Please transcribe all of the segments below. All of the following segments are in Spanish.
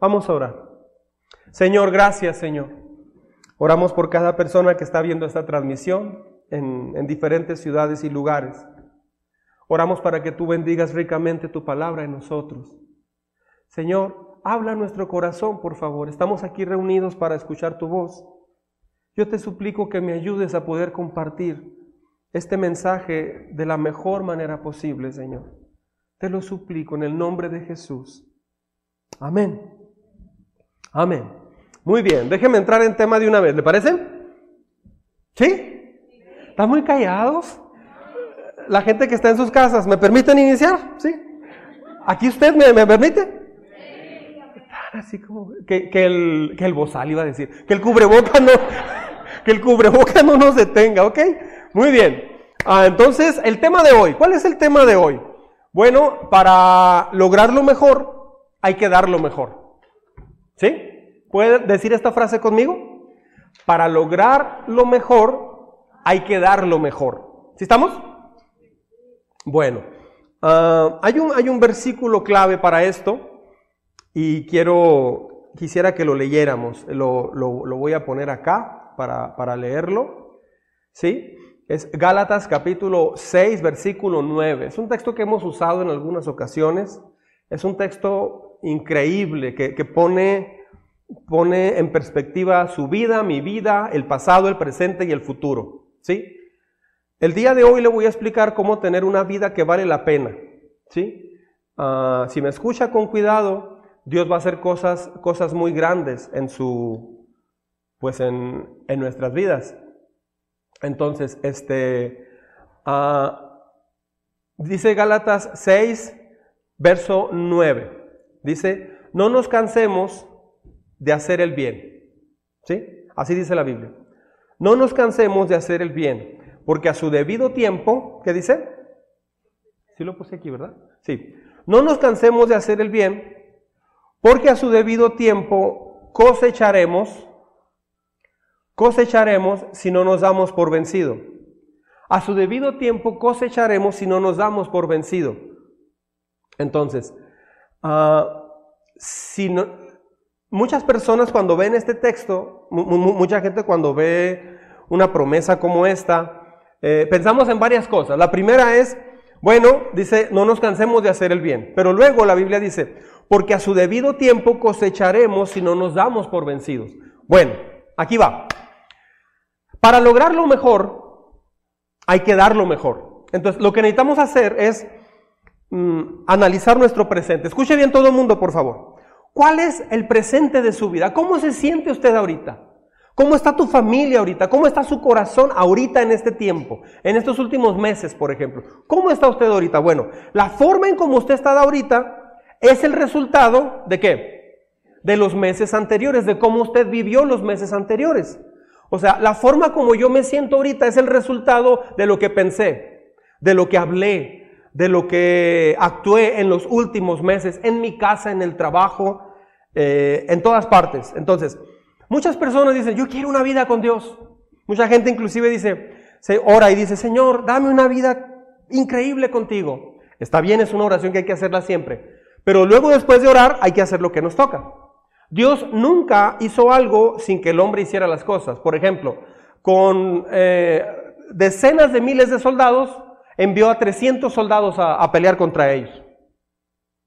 Vamos a orar. Señor, gracias, Señor. Oramos por cada persona que está viendo esta transmisión en, en diferentes ciudades y lugares. Oramos para que tú bendigas ricamente tu palabra en nosotros. Señor, habla nuestro corazón, por favor. Estamos aquí reunidos para escuchar tu voz. Yo te suplico que me ayudes a poder compartir este mensaje de la mejor manera posible, Señor. Te lo suplico en el nombre de Jesús. Amén. Amén. Muy bien, déjenme entrar en tema de una vez, ¿le parece? ¿Sí? ¿Están muy callados? La gente que está en sus casas, ¿me permiten iniciar? ¿Sí? ¿Aquí usted me, me permite? Así como que, que, el, que el bozal iba a decir, que el cubreboca no, que el cubreboca no nos detenga, ¿ok? Muy bien. Ah, entonces, el tema de hoy, ¿cuál es el tema de hoy? Bueno, para lograrlo mejor, hay que dar lo mejor. ¿Sí? ¿Puede decir esta frase conmigo? Para lograr lo mejor, hay que dar lo mejor. ¿Sí estamos? Bueno, uh, hay, un, hay un versículo clave para esto y quiero, quisiera que lo leyéramos. Lo, lo, lo voy a poner acá para, para leerlo. ¿Sí? Es Gálatas capítulo 6, versículo 9. Es un texto que hemos usado en algunas ocasiones. Es un texto increíble que, que pone, pone en perspectiva su vida, mi vida, el pasado, el presente y el futuro. ¿Sí? El día de hoy le voy a explicar cómo tener una vida que vale la pena. ¿Sí? Uh, si me escucha con cuidado, Dios va a hacer cosas, cosas muy grandes en su, pues en, en nuestras vidas. Entonces, este, uh, dice Gálatas 6, verso 9. Dice, no nos cansemos de hacer el bien. ¿Sí? Así dice la Biblia. No nos cansemos de hacer el bien, porque a su debido tiempo, ¿qué dice? Sí lo puse aquí, ¿verdad? Sí. No nos cansemos de hacer el bien, porque a su debido tiempo cosecharemos cosecharemos si no nos damos por vencido. A su debido tiempo cosecharemos si no nos damos por vencido. Entonces, uh, si muchas personas cuando ven este texto, mucha gente cuando ve una promesa como esta, eh, pensamos en varias cosas. La primera es, bueno, dice, no nos cansemos de hacer el bien. Pero luego la Biblia dice, porque a su debido tiempo cosecharemos si no nos damos por vencidos. Bueno, aquí va. Para lograr lo mejor, hay que dar lo mejor. Entonces, lo que necesitamos hacer es mm, analizar nuestro presente. Escuche bien todo el mundo, por favor. ¿Cuál es el presente de su vida? ¿Cómo se siente usted ahorita? ¿Cómo está tu familia ahorita? ¿Cómo está su corazón ahorita en este tiempo? En estos últimos meses, por ejemplo. ¿Cómo está usted ahorita? Bueno, la forma en cómo usted está ahorita es el resultado de qué? De los meses anteriores, de cómo usted vivió los meses anteriores. O sea, la forma como yo me siento ahorita es el resultado de lo que pensé, de lo que hablé, de lo que actué en los últimos meses, en mi casa, en el trabajo, eh, en todas partes. Entonces, muchas personas dicen, yo quiero una vida con Dios. Mucha gente inclusive dice, se ora y dice, Señor, dame una vida increíble contigo. Está bien, es una oración que hay que hacerla siempre. Pero luego después de orar hay que hacer lo que nos toca. Dios nunca hizo algo sin que el hombre hiciera las cosas. Por ejemplo, con eh, decenas de miles de soldados, envió a 300 soldados a, pelear contra ellos.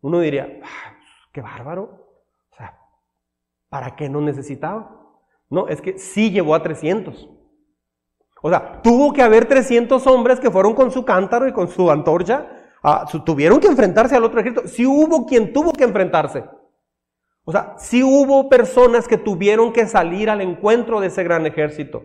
Uno diría, ah, qué bárbaro. O sea, ¿para qué no necesitaba? No, es que sí llevó a 300. O sea, tuvo que haber 300 hombres que fueron con su cántaro y con su antorcha. Tuvieron que enfrentarse al otro ejército. Sí hubo quien tuvo que enfrentarse. O sea, sí hubo personas que tuvieron que salir al encuentro de ese gran ejército.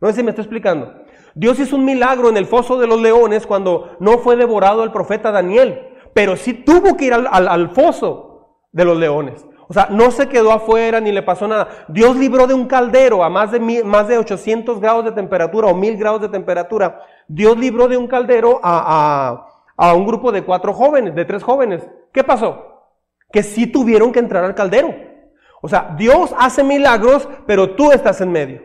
No sé si me estoy explicando. Dios hizo un milagro en el foso de los leones cuando no fue devorado el profeta Daniel, pero sí tuvo que ir al, al, foso de los leones. O sea, no se quedó afuera ni le pasó nada. Dios libró de un caldero a más de, mil, más de 800 grados de temperatura o 1000 grados de temperatura. Dios libró de un caldero a, a, a un grupo de cuatro jóvenes, de tres jóvenes. ¿Qué pasó? que sí tuvieron que entrar al caldero. O sea, Dios hace milagros, pero tú estás en medio.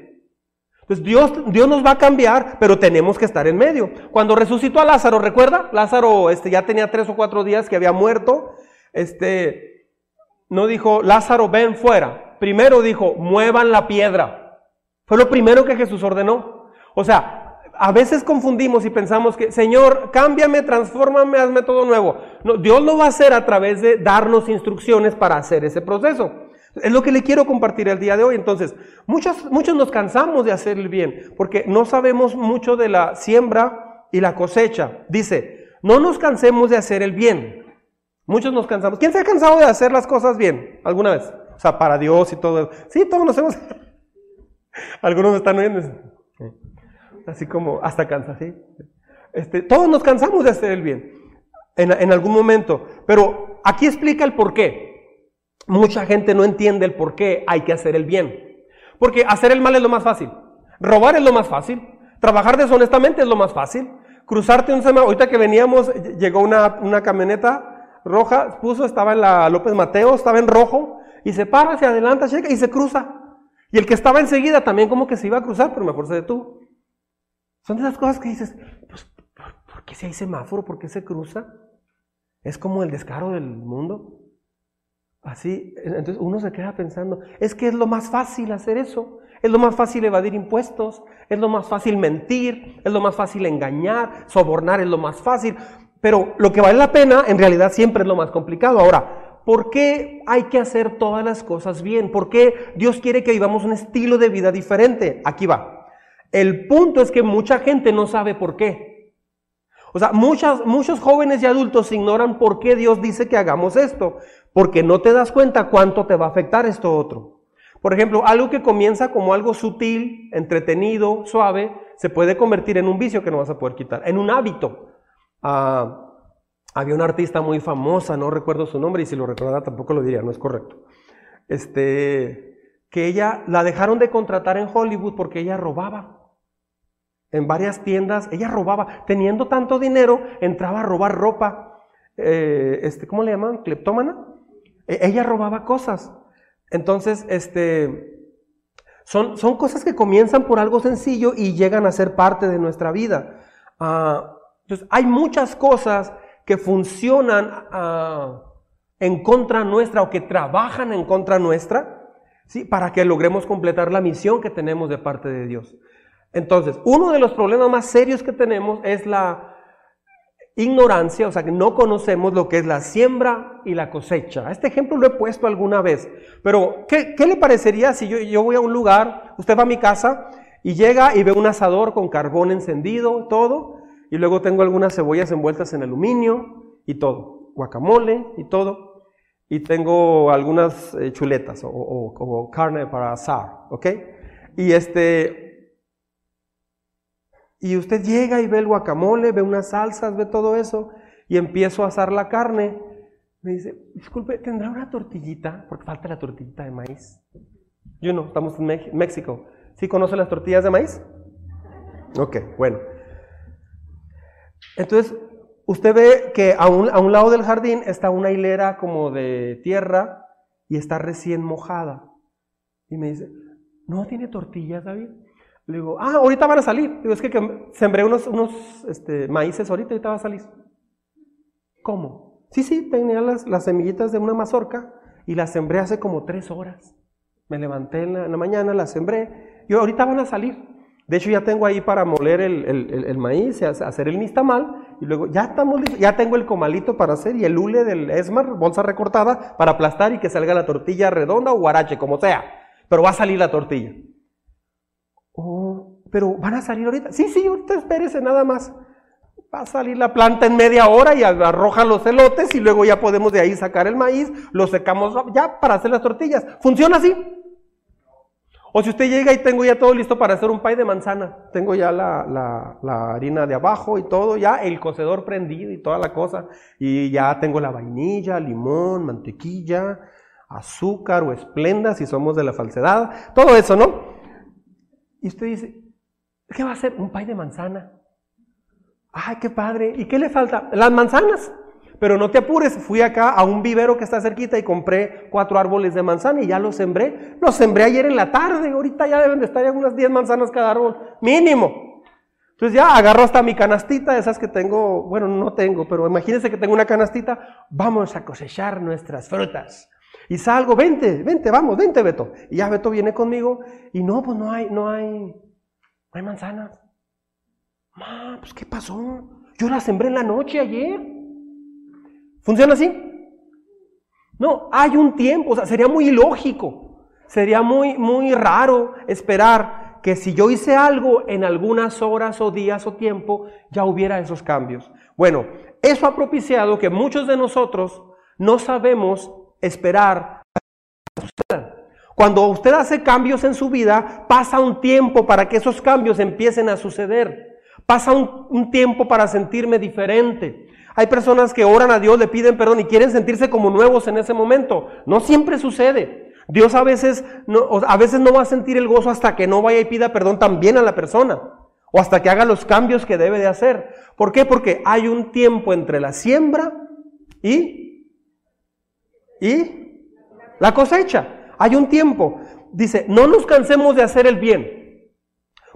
Entonces Dios, Dios nos va a cambiar, pero tenemos que estar en medio. Cuando resucitó a Lázaro, ¿recuerda? Lázaro este, ya tenía tres o cuatro días que había muerto. Este, no dijo, Lázaro, ven fuera. Primero dijo, muevan la piedra. Fue lo primero que Jesús ordenó. O sea, a veces confundimos y pensamos que, Señor, cámbiame, transfórmame, hazme todo nuevo. No, Dios lo va a hacer a través de darnos instrucciones para hacer ese proceso. Es lo que le quiero compartir el día de hoy. Entonces, muchos, muchos nos cansamos de hacer el bien porque no sabemos mucho de la siembra y la cosecha. Dice, no nos cansemos de hacer el bien. Muchos nos cansamos. ¿Quién se ha cansado de hacer las cosas bien alguna vez? O sea, para Dios y todo. Sí, todos nos hemos. Algunos están oyendo. Así como hasta cansa, ¿sí? Este, todos nos cansamos de hacer el bien en, en algún momento. Pero aquí explica el por qué. Mucha gente no entiende el por qué hay que hacer el bien. Porque hacer el mal es lo más fácil. Robar es lo más fácil. Trabajar deshonestamente es lo más fácil. Cruzarte un semáforo. Ahorita que veníamos, llegó una, una camioneta roja, puso, estaba en la López Mateo, estaba en rojo, y se para, se adelanta, checa y se cruza. Y el que estaba enseguida también como que se iba a cruzar, pero mejor se detuvo. Son de esas cosas que dices, pues, ¿por qué si hay semáforo? ¿Por qué se cruza? Es como el descaro del mundo. Así, entonces uno se queda pensando, es que es lo más fácil hacer eso, es lo más fácil evadir impuestos, es lo más fácil mentir, es lo más fácil engañar, sobornar es lo más fácil, pero lo que vale la pena en realidad siempre es lo más complicado. Ahora, ¿por qué hay que hacer todas las cosas bien? ¿Por qué Dios quiere que vivamos un estilo de vida diferente? Aquí va. El punto es que mucha gente no sabe por qué. O sea, muchas, muchos jóvenes y adultos ignoran por qué Dios dice que hagamos esto porque no te das cuenta cuánto te va a afectar esto otro. Por ejemplo, algo que comienza como algo sutil, entretenido, suave, se puede convertir en un vicio que no vas a poder quitar, en un hábito. Ah, había una artista muy famosa, no recuerdo su nombre y si lo recordara tampoco lo diría, no es correcto. Este, que ella la dejaron de contratar en Hollywood porque ella robaba. En varias tiendas, ella robaba. Teniendo tanto dinero, entraba a robar ropa. Eh, este, ¿Cómo le llaman? ¿Cleptómana? E-, ella robaba cosas. Entonces, este, son, son, cosas que comienzan por algo sencillo y llegan a ser parte de nuestra vida. Ah, entonces, hay muchas cosas que funcionan ah, en contra nuestra o que trabajan en contra nuestra, ¿sí? Para que logremos completar la misión que tenemos de parte de Dios. Entonces, uno de los problemas más serios que tenemos es la ignorancia, o sea que no conocemos lo que es la siembra y la cosecha. Este ejemplo lo he puesto alguna vez, pero ¿qué, le parecería si yo, yo, voy a un lugar, usted va a mi casa y llega y ve un asador con carbón encendido, todo, y luego tengo algunas cebollas envueltas en aluminio y todo, guacamole y todo, y tengo algunas eh, chuletas o, o carne para asar, ¿ok? Y este, y usted llega y ve el guacamole, ve unas salsas, ve todo eso, y empiezo a asar la carne. Me dice, disculpe, ¿tendrá una tortillita? Porque falta la tortillita de maíz. Yo no, estamos en México. ¿Sí conoce las tortillas de maíz? Ok, bueno. Entonces, usted ve que a un, a un lado del jardín está una hilera como de tierra y está recién mojada. Y me dice, ¿no tiene tortillas, David? Le digo, ah, ahorita van a salir. Digo, es que, sembré unos, este, maíces ahorita, ahorita va a salir. ¿Cómo? Sí, sí, tenía las, las, semillitas de una mazorca y las sembré hace como tres horas. Me levanté en la, mañana, las sembré y ahorita van a salir. De hecho, ya tengo ahí para moler el, el, el maíz, hacer el nistamal y luego ya estamos ya tengo el comalito para hacer y el hule del esmar, bolsa recortada, para aplastar y que salga la tortilla redonda o guarache, como sea. Pero va a salir la tortilla. Oh, pero van a salir ahorita. Sí, sí, ahorita espérese nada más. Va a salir la planta en media hora y arroja los elotes y luego ya podemos de ahí sacar el maíz, lo secamos ya para hacer las tortillas. ¿Funciona así? O si usted llega y tengo ya todo listo para hacer un pay de manzana, tengo ya la, la, la, harina de abajo y todo, ya el cocedor prendido y toda la cosa, y ya tengo la vainilla, limón, mantequilla, azúcar o esplenda si somos de la falsedad, todo eso, ¿no? Y usted dice, ¿qué va a hacer? Un pay de manzana. Ay, qué padre. ¿Y qué le falta? Las manzanas. Pero no te apures, fui acá a un vivero que está cerquita y compré cuatro árboles de manzana y ya los sembré. Los sembré ayer en la tarde, ahorita ya deben de estar ya unas 10 manzanas cada árbol, mínimo. Entonces ya agarro hasta mi canastita, esas que tengo, bueno, no tengo, pero imagínense que tengo una canastita, vamos a cosechar nuestras frutas. Y salgo, vente, vente, vamos, vente, Beto. Y ya Beto viene conmigo y no, pues no hay, no hay, no hay manzanas. Ma, pues ¿qué pasó? Yo la sembré en la noche ayer. ¿Funciona así? No, hay un tiempo, o sea, sería muy ilógico, sería muy, muy raro esperar que si yo hice algo en algunas horas o días o tiempo, ya hubiera esos cambios. Bueno, eso ha propiciado que muchos de nosotros no sabemos esperar Cuando usted hace cambios en su vida, pasa un tiempo para que esos cambios empiecen a suceder. Pasa un, tiempo para sentirme diferente. Hay personas que oran a Dios, le piden perdón y quieren sentirse como nuevos en ese momento. No siempre sucede. Dios a veces no, a veces no va a sentir el gozo hasta que no vaya y pida perdón también a la persona. O hasta que haga los cambios que debe de hacer. ¿Por qué? Porque hay un tiempo entre la siembra y, y la cosecha. Hay un tiempo. Dice, no nos cansemos de hacer el bien,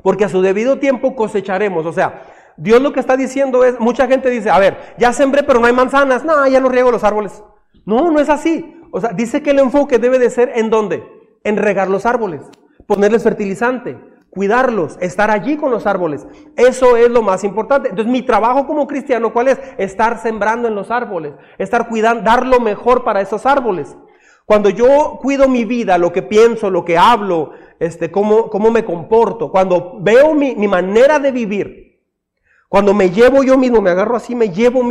porque a su debido tiempo cosecharemos. O sea, Dios lo que está diciendo es, mucha gente dice, a ver, ya sembré pero no hay manzanas, no, ya no riego los árboles. No, no es así. O sea, dice que el enfoque debe de ser en dónde? En regar los árboles, ponerles fertilizante, cuidarlos, estar allí con los árboles. Eso es lo más importante. Entonces, mi trabajo como cristiano, ¿cuál es? Estar sembrando en los árboles, estar cuidando, dar lo mejor para esos árboles. Cuando yo cuido mi vida, lo que pienso, lo que hablo, este, cómo, cómo me comporto, cuando veo mi, mi manera de vivir, cuando me llevo yo mismo, me agarro así, me llevo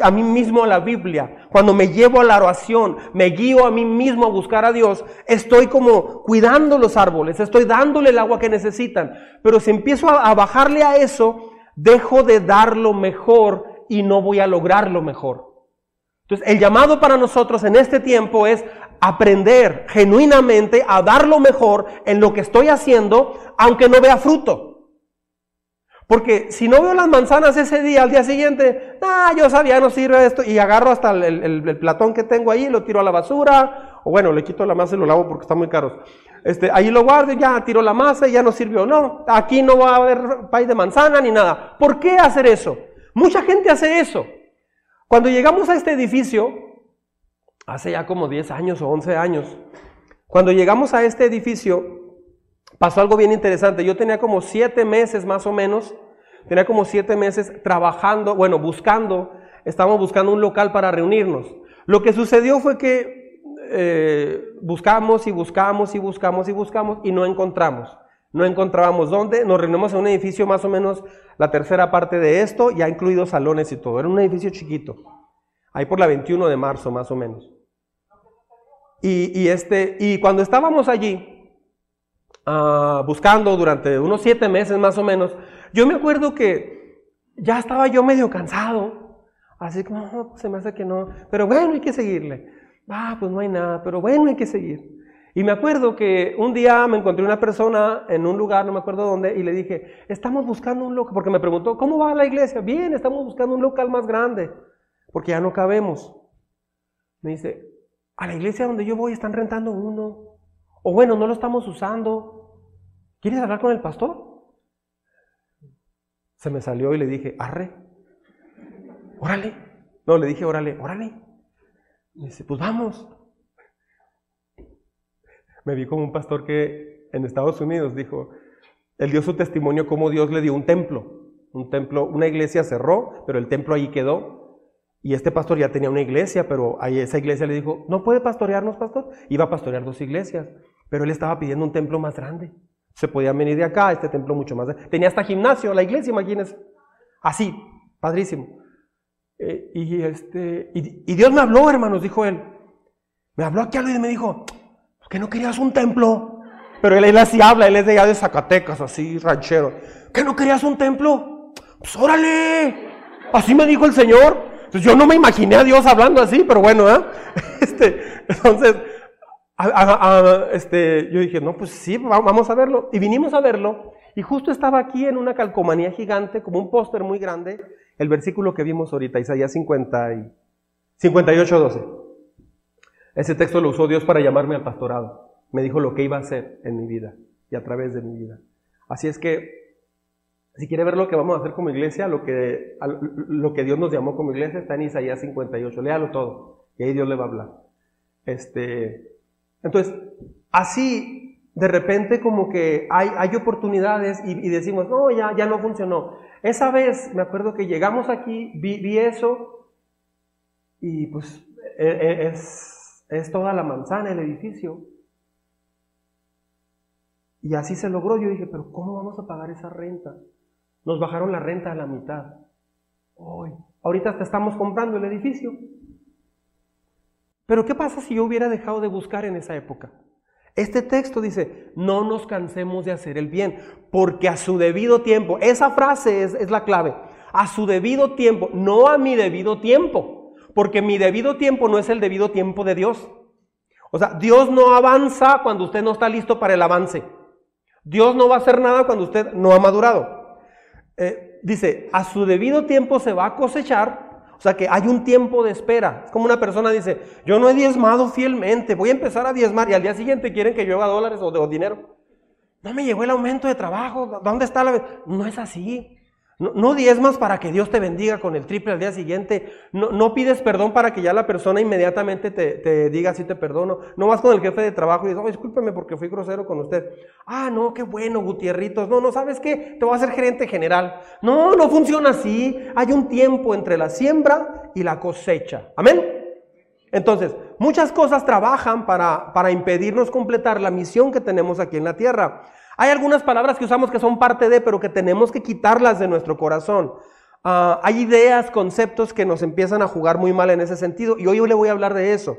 a mí mismo a la Biblia. Cuando me llevo a la oración, me guío a mí mismo a buscar a Dios, estoy como cuidando los árboles, estoy dándole el agua que necesitan. Pero si empiezo a, a bajarle a eso, dejo de dar lo mejor y no voy a lograr lo mejor. Entonces, el llamado para nosotros en este tiempo es aprender genuinamente a dar lo mejor en lo que estoy haciendo, aunque no vea fruto. Porque si no veo las manzanas ese día, al día siguiente, ah, yo sabía, no sirve esto, y agarro hasta el, platón que tengo ahí, lo tiro a la basura, o bueno, le quito la masa y lo lavo porque están muy caros. Este, ahí lo guardo, ya tiro la masa y ya no sirvió. No, aquí no va a haber pay de manzana ni nada. ¿Por qué hacer eso? Mucha gente hace eso. Cuando llegamos a este edificio, hace ya como 10 años o 11 años, cuando llegamos a este edificio, pasó algo bien interesante. Yo tenía como siete meses más o menos, tenía como siete meses trabajando, bueno, buscando, estábamos buscando un local para reunirnos. Lo que sucedió fue que eh, buscamos y buscamos y buscamos y buscamos y no encontramos. No encontrábamos dónde, nos reunimos en un edificio más o menos la tercera parte de esto, ya incluidos salones y todo. Era un edificio chiquito, ahí por la 21 de marzo más o menos. Y, y este, y cuando estábamos allí, Ah, buscando durante unos siete meses más o menos, yo me acuerdo que ya estaba yo medio cansado, así como, pues se me hace que no, pero bueno, hay que seguirle. Ah, pues no hay nada, pero bueno, hay que seguir. Y me acuerdo que un día me encontré una persona en un lugar, no me acuerdo dónde, y le dije, estamos buscando un local, porque me preguntó, ¿cómo va la iglesia? Bien, estamos buscando un local más grande, porque ya no cabemos. Me dice, a la iglesia donde yo voy están rentando uno. O bueno, no lo estamos usando. ¿Quieres hablar con el pastor? Se me salió y le dije, arre, órale. No, le dije, órale, órale. Y dice, pues vamos. Me vi como un pastor que en Estados Unidos dijo, él dio su testimonio como Dios le dio un templo. Un templo, una iglesia cerró, pero el templo ahí quedó. Y este pastor ya tenía una iglesia, pero ahí esa iglesia le dijo, ¿no puede pastorearnos, pastor? Iba a pastorear dos iglesias. Pero él estaba pidiendo un templo más grande. Se podían venir de acá, este templo mucho más. Tenía hasta gimnasio, la iglesia, imagínense. Así, padrísimo. Eh, y, este, y, Dios me habló, hermanos, dijo él. Me habló aquí algo y me dijo, que no querías un templo. Pero él, él así habla, él es de allá de Zacatecas, así ranchero. ¿Que no querías un templo? Pues órale. Así me dijo el Señor. Entonces yo no me imaginé a Dios hablando así, pero bueno, ¿eh? Este, entonces, este, yo dije, no, pues sí, vamos a verlo. Y vinimos a verlo, y justo estaba aquí en una calcomanía gigante, como un póster muy grande, el versículo que vimos ahorita, Isaías 50 y 58, 12. Ese texto lo usó Dios para llamarme al pastorado. Me dijo lo que iba a hacer en mi vida y a través de mi vida. Así es que, si quiere ver lo que vamos a hacer como iglesia, lo que, lo que Dios nos llamó como iglesia está en Isaías 58. Léalo todo, y ahí Dios le va a hablar. Este, Entonces, así, de repente como que hay, hay oportunidades y, decimos, no, ya, ya no funcionó. Esa vez, me acuerdo que llegamos aquí, vi, eso y pues e, e, es, es toda la manzana, el edificio. Y así se logró. Yo dije, pero ¿cómo vamos a pagar esa renta? Nos bajaron la renta a la mitad. Hoy, ahorita te estamos comprando el edificio. Pero ¿qué pasa si yo hubiera dejado de buscar en esa época? Este texto dice, no nos cansemos de hacer el bien, porque a su debido tiempo, esa frase es, la clave, a su debido tiempo, no a mi debido tiempo, porque mi debido tiempo no es el debido tiempo de Dios. O sea, Dios no avanza cuando usted no está listo para el avance. Dios no va a hacer nada cuando usted no ha madurado. Eh, dice, a su debido tiempo se va a cosechar sea que hay un tiempo de espera. Es como una persona dice, yo no he diezmado fielmente, voy a empezar a diezmar y al día siguiente quieren que yo dólares o, dinero. No me llegó el aumento de trabajo, ¿dónde está la... No es así. No, diezmas para que Dios te bendiga con el triple al día siguiente. No, no pides perdón para que ya la persona inmediatamente te, diga si te perdono. No vas con el jefe de trabajo y dices, discúlpeme porque fui grosero con usted. Ah, no, qué bueno, Gutierritos. No, no, ¿sabes qué? Te voy a hacer gerente general. No, no funciona así. Hay un tiempo entre la siembra y la cosecha. Amén. Entonces, muchas cosas trabajan para, para impedirnos completar la misión que tenemos aquí en la tierra. Hay algunas palabras que usamos que son parte de, pero que tenemos que quitarlas de nuestro corazón. Ah, hay ideas, conceptos que nos empiezan a jugar muy mal en ese sentido y hoy yo le voy a hablar de eso.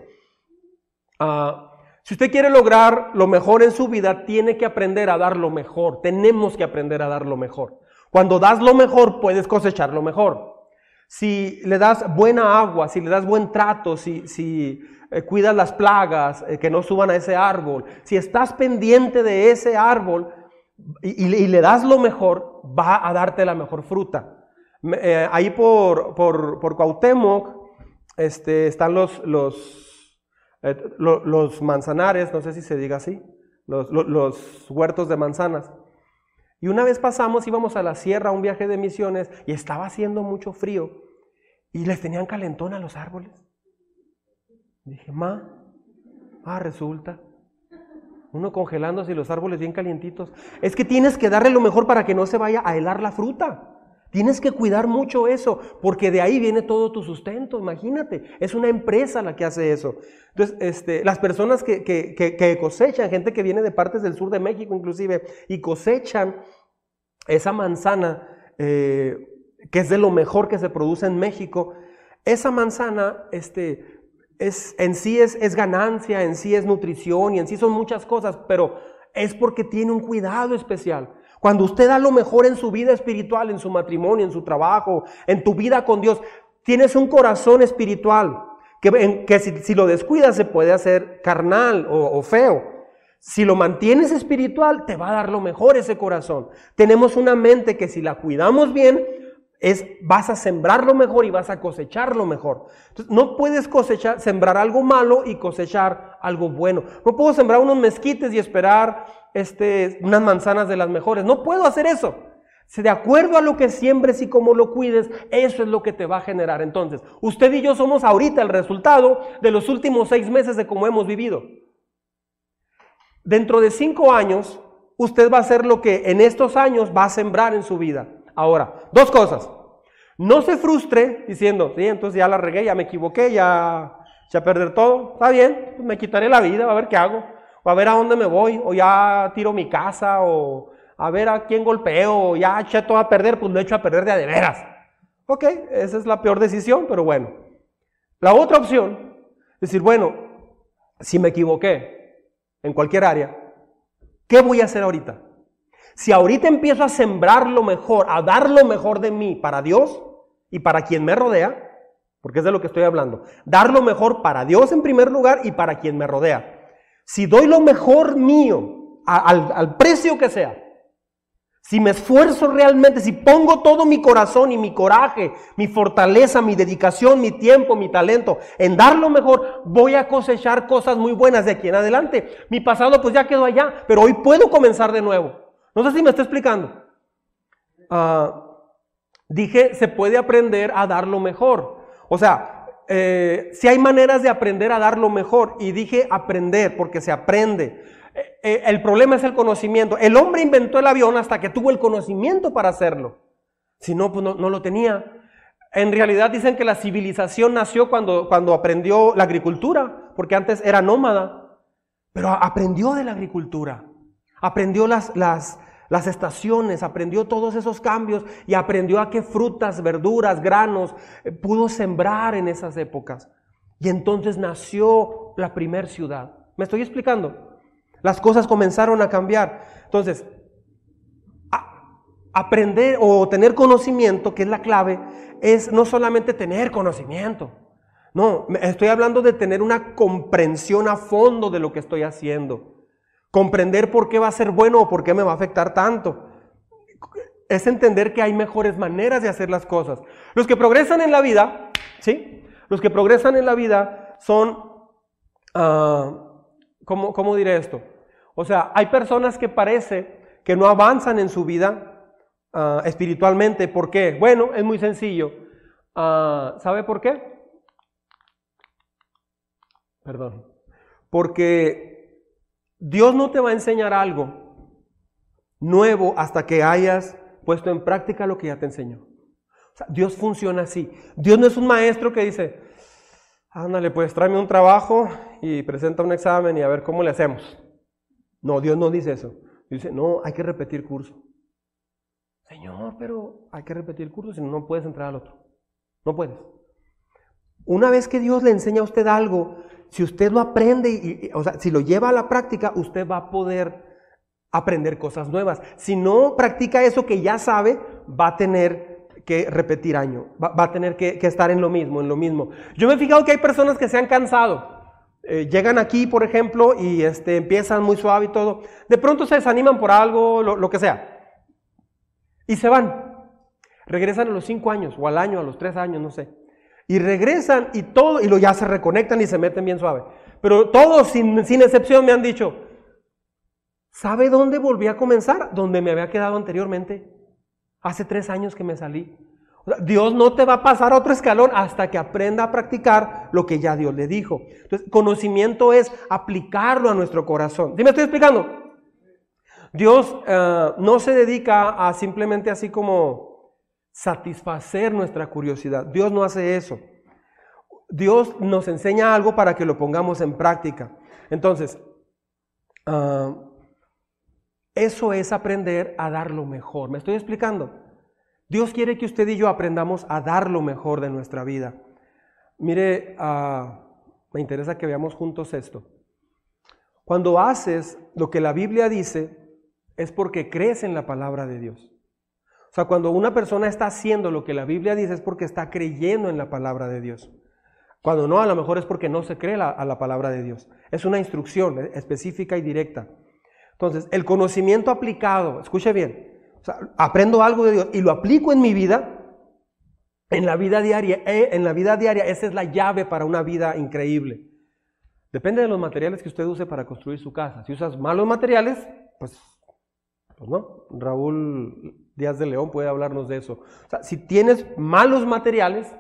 Ah, si usted quiere lograr lo mejor en su vida, tiene que aprender a dar lo mejor. Tenemos que aprender a dar lo mejor. Cuando das lo mejor, puedes cosechar lo mejor. Si le das buena agua, si le das buen trato, si, si eh, cuidas las plagas, eh, que no suban a ese árbol, si estás pendiente de ese árbol y, le das lo mejor, va a darte la mejor fruta. Eh, ahí por, por, por Cuauhtémoc este, están los, los, los, manzanares, no sé si se diga así, los, los huertos de manzanas. Y una vez pasamos, íbamos a la sierra, a un viaje de misiones, y estaba haciendo mucho frío, y les tenían calentón a los árboles. Dije, ma, ah, resulta. Uno congelándose y los árboles bien calientitos. Es que tienes que darle lo mejor para que no se vaya a helar la fruta. Tienes que cuidar mucho eso, porque de ahí viene todo tu sustento, imagínate. Es una empresa la que hace eso. Entonces, este, las personas que, que, cosechan, gente que viene de partes del sur de México inclusive, y cosechan esa manzana, eh, que es de lo mejor que se produce en México, esa manzana, este, es, en sí es, es ganancia, en sí es nutrición y en sí son muchas cosas, pero es porque tiene un cuidado especial. Cuando usted da lo mejor en su vida espiritual, en su matrimonio, en su trabajo, en tu vida con Dios, tienes un corazón espiritual que, que si, lo descuidas se puede hacer carnal o feo. Si lo mantienes espiritual, te va a dar lo mejor ese corazón. Tenemos una mente que si la cuidamos bien, es vas a sembrar lo mejor y vas a cosechar lo mejor. No puedes sembrar algo malo y cosechar algo bueno. No puedo sembrar unos mezquites y esperar este, unas manzanas de las mejores. No puedo hacer eso. Si de acuerdo a lo que siembres y cómo lo cuides, eso es lo que te va a generar. Entonces, usted y yo somos ahorita el resultado de los últimos seis meses de cómo hemos vivido. Dentro de cinco años, usted va a hacer lo que en estos años va a sembrar en su vida. Ahora, dos cosas. No se frustre diciendo, sí, entonces ya la regué, ya me equivoqué, ya ya perder todo. Está bien, pues me quitaré la vida, a ver qué hago. O a ver a dónde me voy, o ya tiro mi casa, o a ver a quién golpeo, o ya eché todo a perder, pues lo echo a perder de a de veras. Ok, esa es la peor decisión, pero bueno. La otra opción, decir, bueno, si me equivoqué en cualquier área, ¿qué voy a hacer ahorita? Si ahorita empiezo a sembrar lo mejor, a dar lo mejor de mí para Dios y para quien me rodea, porque es de lo que estoy hablando, dar lo mejor para Dios en primer lugar y para quien me rodea. Si doy lo mejor mío al, precio que sea, si me esfuerzo realmente, si pongo todo mi corazón y mi coraje, mi fortaleza, mi dedicación, mi tiempo, mi talento en dar lo mejor, voy a cosechar cosas muy buenas de aquí en adelante. Mi pasado pues ya quedó allá, pero hoy puedo comenzar de nuevo. No sé si me está explicando. Ah, dije, se puede aprender a dar lo mejor. O sea, eh, si hay maneras de aprender a dar lo mejor. Y dije aprender, porque se aprende. Eh, eh, el problema es el conocimiento. El hombre inventó el avión hasta que tuvo el conocimiento para hacerlo. Si no, pues no, lo tenía. En realidad dicen que la civilización nació cuando, cuando aprendió la agricultura, porque antes era nómada, pero aprendió de la agricultura, aprendió las, las, las estaciones, aprendió todos esos cambios y aprendió a qué frutas, verduras, granos eh, pudo sembrar en esas épocas. Y entonces nació la primer ciudad. ¿Me estoy explicando? Las cosas comenzaron a cambiar. Entonces, aprender o tener conocimiento, que es la clave, es no solamente tener conocimiento. No, estoy hablando de tener una comprensión a fondo de lo que estoy haciendo comprender por qué va a ser bueno o por qué me va a afectar tanto. Es entender que hay mejores maneras de hacer las cosas. Los que progresan en la vida, ¿sí? Los que progresan en la vida son, uh, ¿cómo, diré esto? O sea, hay personas que parece que no avanzan en su vida ah, espiritualmente. ¿Por qué? Bueno, es muy sencillo. Ah, ¿Sabe por qué? Perdón. Porque Dios no te va a enseñar algo nuevo hasta que hayas puesto en práctica lo que ya te enseñó. Dios funciona así. Dios no es un maestro que dice, ándale, pues tráeme un trabajo y presenta un examen y a ver cómo le hacemos. No, Dios no dice eso. Dice, no, hay que repetir curso. Señor, pero hay que repetir curso, si no, no puedes entrar al otro. No puedes. Una vez que Dios le enseña a usted algo, si usted lo aprende, y, o sea, si lo lleva a la práctica, usted va a poder aprender cosas nuevas. Si no practica eso que ya sabe, va a tener que repetir año, va, a tener que, estar en lo mismo, en lo mismo. Yo me he fijado que hay personas que se han cansado. Eh, llegan aquí, por ejemplo, y este, empiezan muy suave y todo. De pronto se desaniman por algo, lo, lo que sea. Y se van. Regresan a los cinco años, o al año, a los tres años, no sé. Y regresan y todo, y lo ya se reconectan y se meten bien suave. Pero todos, sin, sin excepción, me han dicho, ¿sabe dónde volví a comenzar? Donde me había quedado anteriormente. Hace tres años que me salí. Dios no te va a pasar a otro escalón hasta que aprenda a practicar lo que ya Dios le dijo. Entonces, conocimiento es aplicarlo a nuestro corazón. ¿Sí me estoy explicando? Dios eh, no se dedica a simplemente así como satisfacer nuestra curiosidad. Dios no hace eso. Dios nos enseña algo para que lo pongamos en práctica. Entonces, ah, eso es aprender a dar lo mejor. ¿Me estoy explicando? Dios quiere que usted y yo aprendamos a dar lo mejor de nuestra vida. Mire, ah, me interesa que veamos juntos esto. Cuando haces lo que la Biblia dice, es porque crees en la palabra de Dios. O sea, cuando una persona está haciendo lo que la Biblia dice es porque está creyendo en la palabra de Dios. Cuando no, a lo mejor es porque no se cree a la palabra de Dios. Es una instrucción específica y directa. Entonces, el conocimiento aplicado, escuche bien, sea, aprendo algo de Dios y lo aplico en mi vida, en la vida diaria, eh, en la vida diaria, esa es la llave para una vida increíble. Depende de los materiales que usted use para construir su casa. Si usas malos materiales, pues, pues no. Raúl Díaz de León puede hablarnos de eso. O sea, si tienes malos materiales,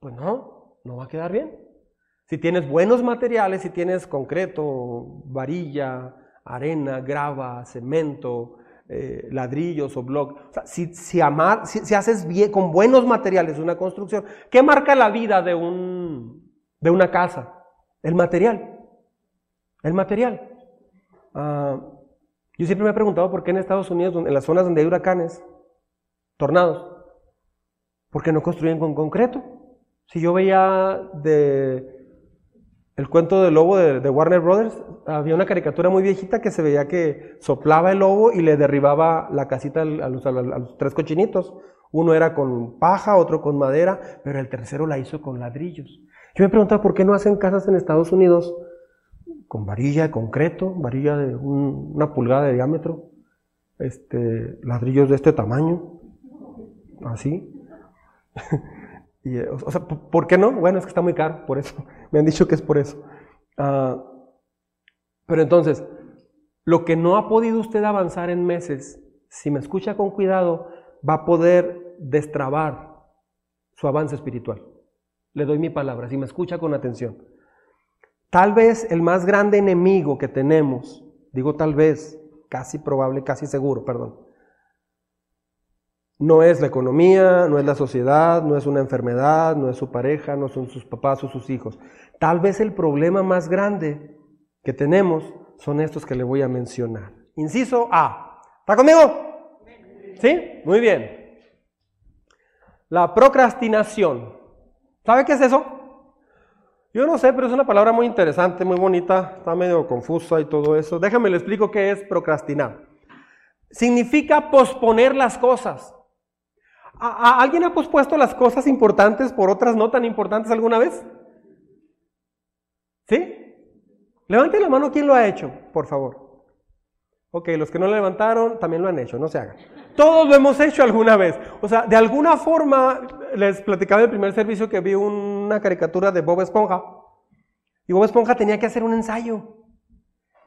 pues no, no va a quedar bien. Si tienes buenos materiales, si tienes concreto, varilla, arena, grava, cemento, eh, ladrillos o bloques, o sea, si, si, si, haces bien con buenos materiales una construcción, ¿qué marca la vida de, un, de una casa? El material. El material. Ah, yo siempre me he preguntado por qué en Estados Unidos, en las zonas donde hay huracanes, tornados, ¿por qué no construyen con concreto? Si yo veía de el cuento del lobo de, Warner Brothers, había una caricatura muy viejita que se veía que soplaba el lobo y le derribaba la casita a los, tres cochinitos. Uno era con paja, otro con madera, pero el tercero la hizo con ladrillos. Yo me preguntaba por qué no hacen casas en Estados Unidos con varilla de concreto, varilla de una pulgada de diámetro, este, ladrillos de este tamaño, así. y, o sea, ¿por qué no? Bueno, es que está muy caro, por eso. Me han dicho que es por eso. Ah, pero entonces, lo que no ha podido usted avanzar en meses, si me escucha con cuidado, va a poder destrabar su avance espiritual. Le doy mi palabra, si me escucha con atención. Tal vez el más grande enemigo que tenemos, digo tal vez, casi probable, casi seguro, perdón, no es la economía, no es la sociedad, no es una enfermedad, no es su pareja, no son sus papás o sus hijos. Tal vez el problema más grande que tenemos son estos que le voy a mencionar. Inciso A. ¿Está conmigo? ¿Sí? Muy bien. La procrastinación. ¿Sabe qué es eso? Yo no sé, pero es una palabra muy interesante, muy bonita, está medio confusa y todo eso. Déjame le explico qué es procrastinar. Significa posponer las cosas. Alguien ha pospuesto las cosas importantes por otras no tan importantes alguna vez? ¿Sí? Levante la mano quién lo ha hecho, por favor. Ok, los que no lo levantaron también lo han hecho, no se hagan. Todos lo hemos hecho alguna vez. O sea, de alguna forma, les platicaba en el primer servicio que vi una caricatura de Bob Esponja. Y Bob Esponja tenía que hacer un ensayo.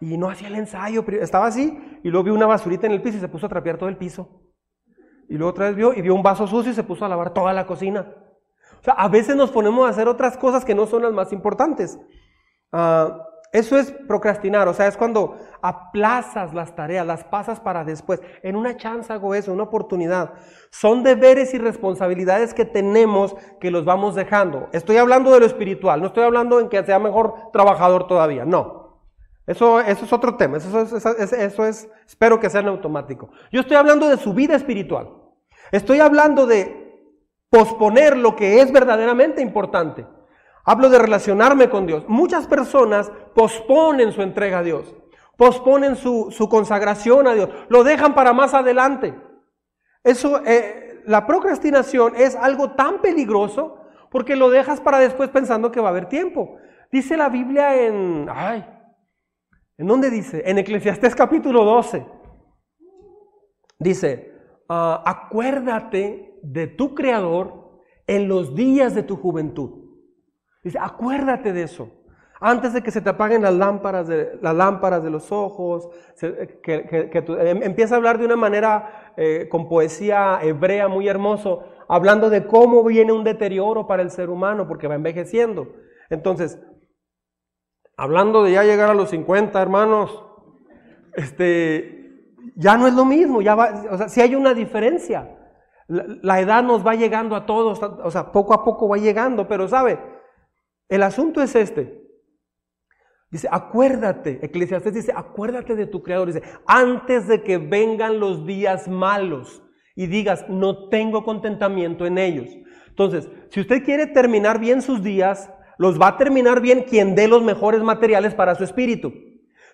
Y no hacía el ensayo, estaba así, y luego vio una basurita en el piso y se puso a trapear todo el piso. Y luego otra vez vio y vio un vaso sucio y se puso a lavar toda la cocina. O sea, a veces nos ponemos a hacer otras cosas que no son las más importantes. Ah, eso es procrastinar, o sea, es cuando aplazas las tareas, las pasas para después. En una chance hago eso, una oportunidad. Son deberes y responsabilidades que tenemos que los vamos dejando. Estoy hablando de lo espiritual, no estoy hablando en que sea mejor trabajador todavía, no. Eso, eso es otro tema, eso es, eso es, espero que sea en automático. Yo estoy hablando de su vida espiritual. Estoy hablando de posponer lo que es verdaderamente importante. Hablo de relacionarme con Dios. Muchas personas posponen su entrega a Dios, posponen su, consagración a Dios, lo dejan para más adelante. Eso, eh, la procrastinación es algo tan peligroso porque lo dejas para después pensando que va a haber tiempo. Dice la Biblia en, ay, ¿en dónde dice? En Eclesiastés capítulo 12. Dice, ah, acuérdate de tu Creador en los días de tu juventud Dice, acuérdate de eso. Antes de que se te apaguen las lámparas de, los ojos, que, em, empieza a hablar de una manera eh, con poesía hebrea muy hermoso, hablando de cómo viene un deterioro para el ser humano porque va envejeciendo. Entonces, hablando de ya llegar a los 50, hermanos, este, ya no es lo mismo, ya va, o sea, si hay una diferencia. La, la edad nos va llegando a todos, o sea, poco a poco va llegando, pero sabe, el asunto es este. Dice, acuérdate, Eclesiastes dice, acuérdate de tu Creador. Dice, antes de que vengan los días malos y digas, no tengo contentamiento en ellos. Entonces, si usted quiere terminar bien sus días, los va a terminar bien quien dé los mejores materiales para su espíritu.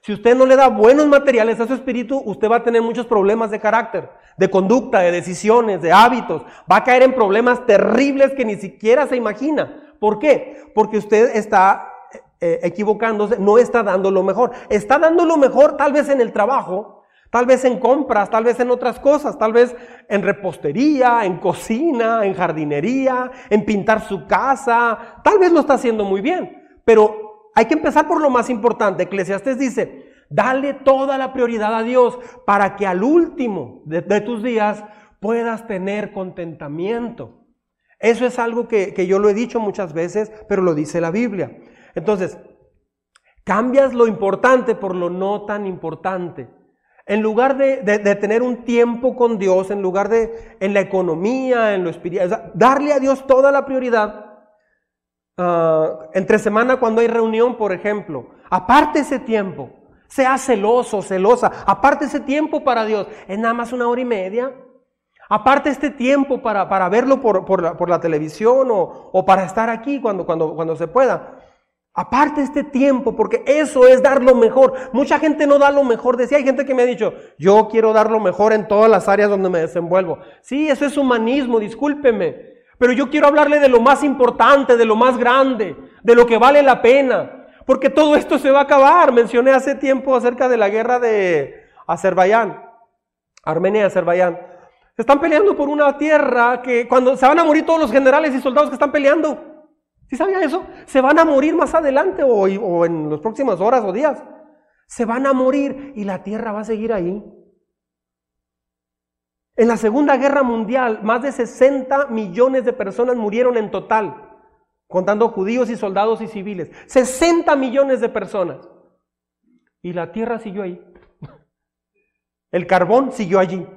Si usted no le da buenos materiales a su espíritu, usted va a tener muchos problemas de carácter, de conducta, de decisiones, de hábitos. Va a caer en problemas terribles que ni siquiera se imagina. ¿Por qué? Porque usted está eh, equivocándose, no está dando lo mejor. Está dando lo mejor tal vez en el trabajo, tal vez en compras, tal vez en otras cosas, tal vez en repostería, en cocina, en jardinería, en pintar su casa. Tal vez lo está haciendo muy bien, pero hay que empezar por lo más importante. Eclesiastes dice, dale toda la prioridad a Dios para que al último de tus días puedas tener contentamiento. Eso es algo que, yo lo he dicho muchas veces, pero lo dice la Biblia. Entonces, cambias lo importante por lo no tan importante. En lugar de, tener un tiempo con Dios, en lugar de en la economía, en lo espiritual, darle a Dios toda la prioridad. Ah, entre semana cuando hay reunión, por ejemplo, aparte ese tiempo, sea celoso, celosa, aparte ese tiempo para Dios, es nada más una hora y media, Aparte este tiempo para, para verlo por, por, la, televisión o, o, para estar aquí cuando, cuando, cuando se pueda. Aparte este tiempo, porque eso es dar lo mejor. Mucha gente no da lo mejor. Decía, hay gente que me ha dicho, yo quiero dar lo mejor en todas las áreas donde me desenvuelvo. Sí, eso es humanismo, discúlpeme. Pero yo quiero hablarle de lo más importante, de lo más grande, de lo que vale la pena. Porque todo esto se va a acabar. Mencioné hace tiempo acerca de la guerra de Azerbaiyán, Armenia y Azerbaiyán. Se están peleando por una tierra que cuando se van a morir todos los generales y soldados que están peleando. ¿Sí sabía eso? Se van a morir más adelante o, o en las próximas horas o días. Se van a morir y la tierra va a seguir ahí. En la Segunda Guerra Mundial, más de 60 millones de personas murieron en total. contando judíos y soldados y civiles. 60 millones de personas. Y la tierra siguió ahí. El carbón siguió allí,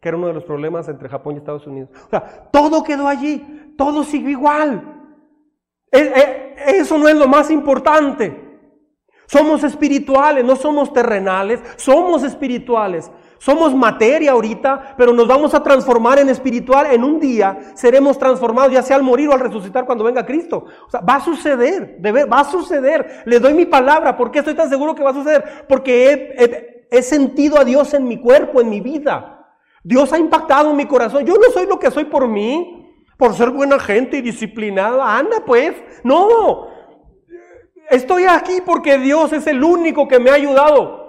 que era uno de los problemas entre Japón y Estados Unidos. O sea, todo quedó allí, todo siguió igual. E, e, eso no es lo más importante. Somos espirituales, no somos terrenales, somos espirituales. Somos materia ahorita, pero nos vamos a transformar en espiritual. En un día seremos transformados, ya sea al morir o al resucitar cuando venga Cristo. O sea, va a suceder, va a suceder. Le doy mi palabra. ¿Por qué estoy tan seguro que va a suceder? Porque he, sentido a Dios en mi cuerpo, en mi vida. Dios ha impactado mi corazón. Yo no soy lo que soy por mí, por ser buena gente y disciplinada. Anda pues, no. Estoy aquí porque Dios es el único que me ha ayudado.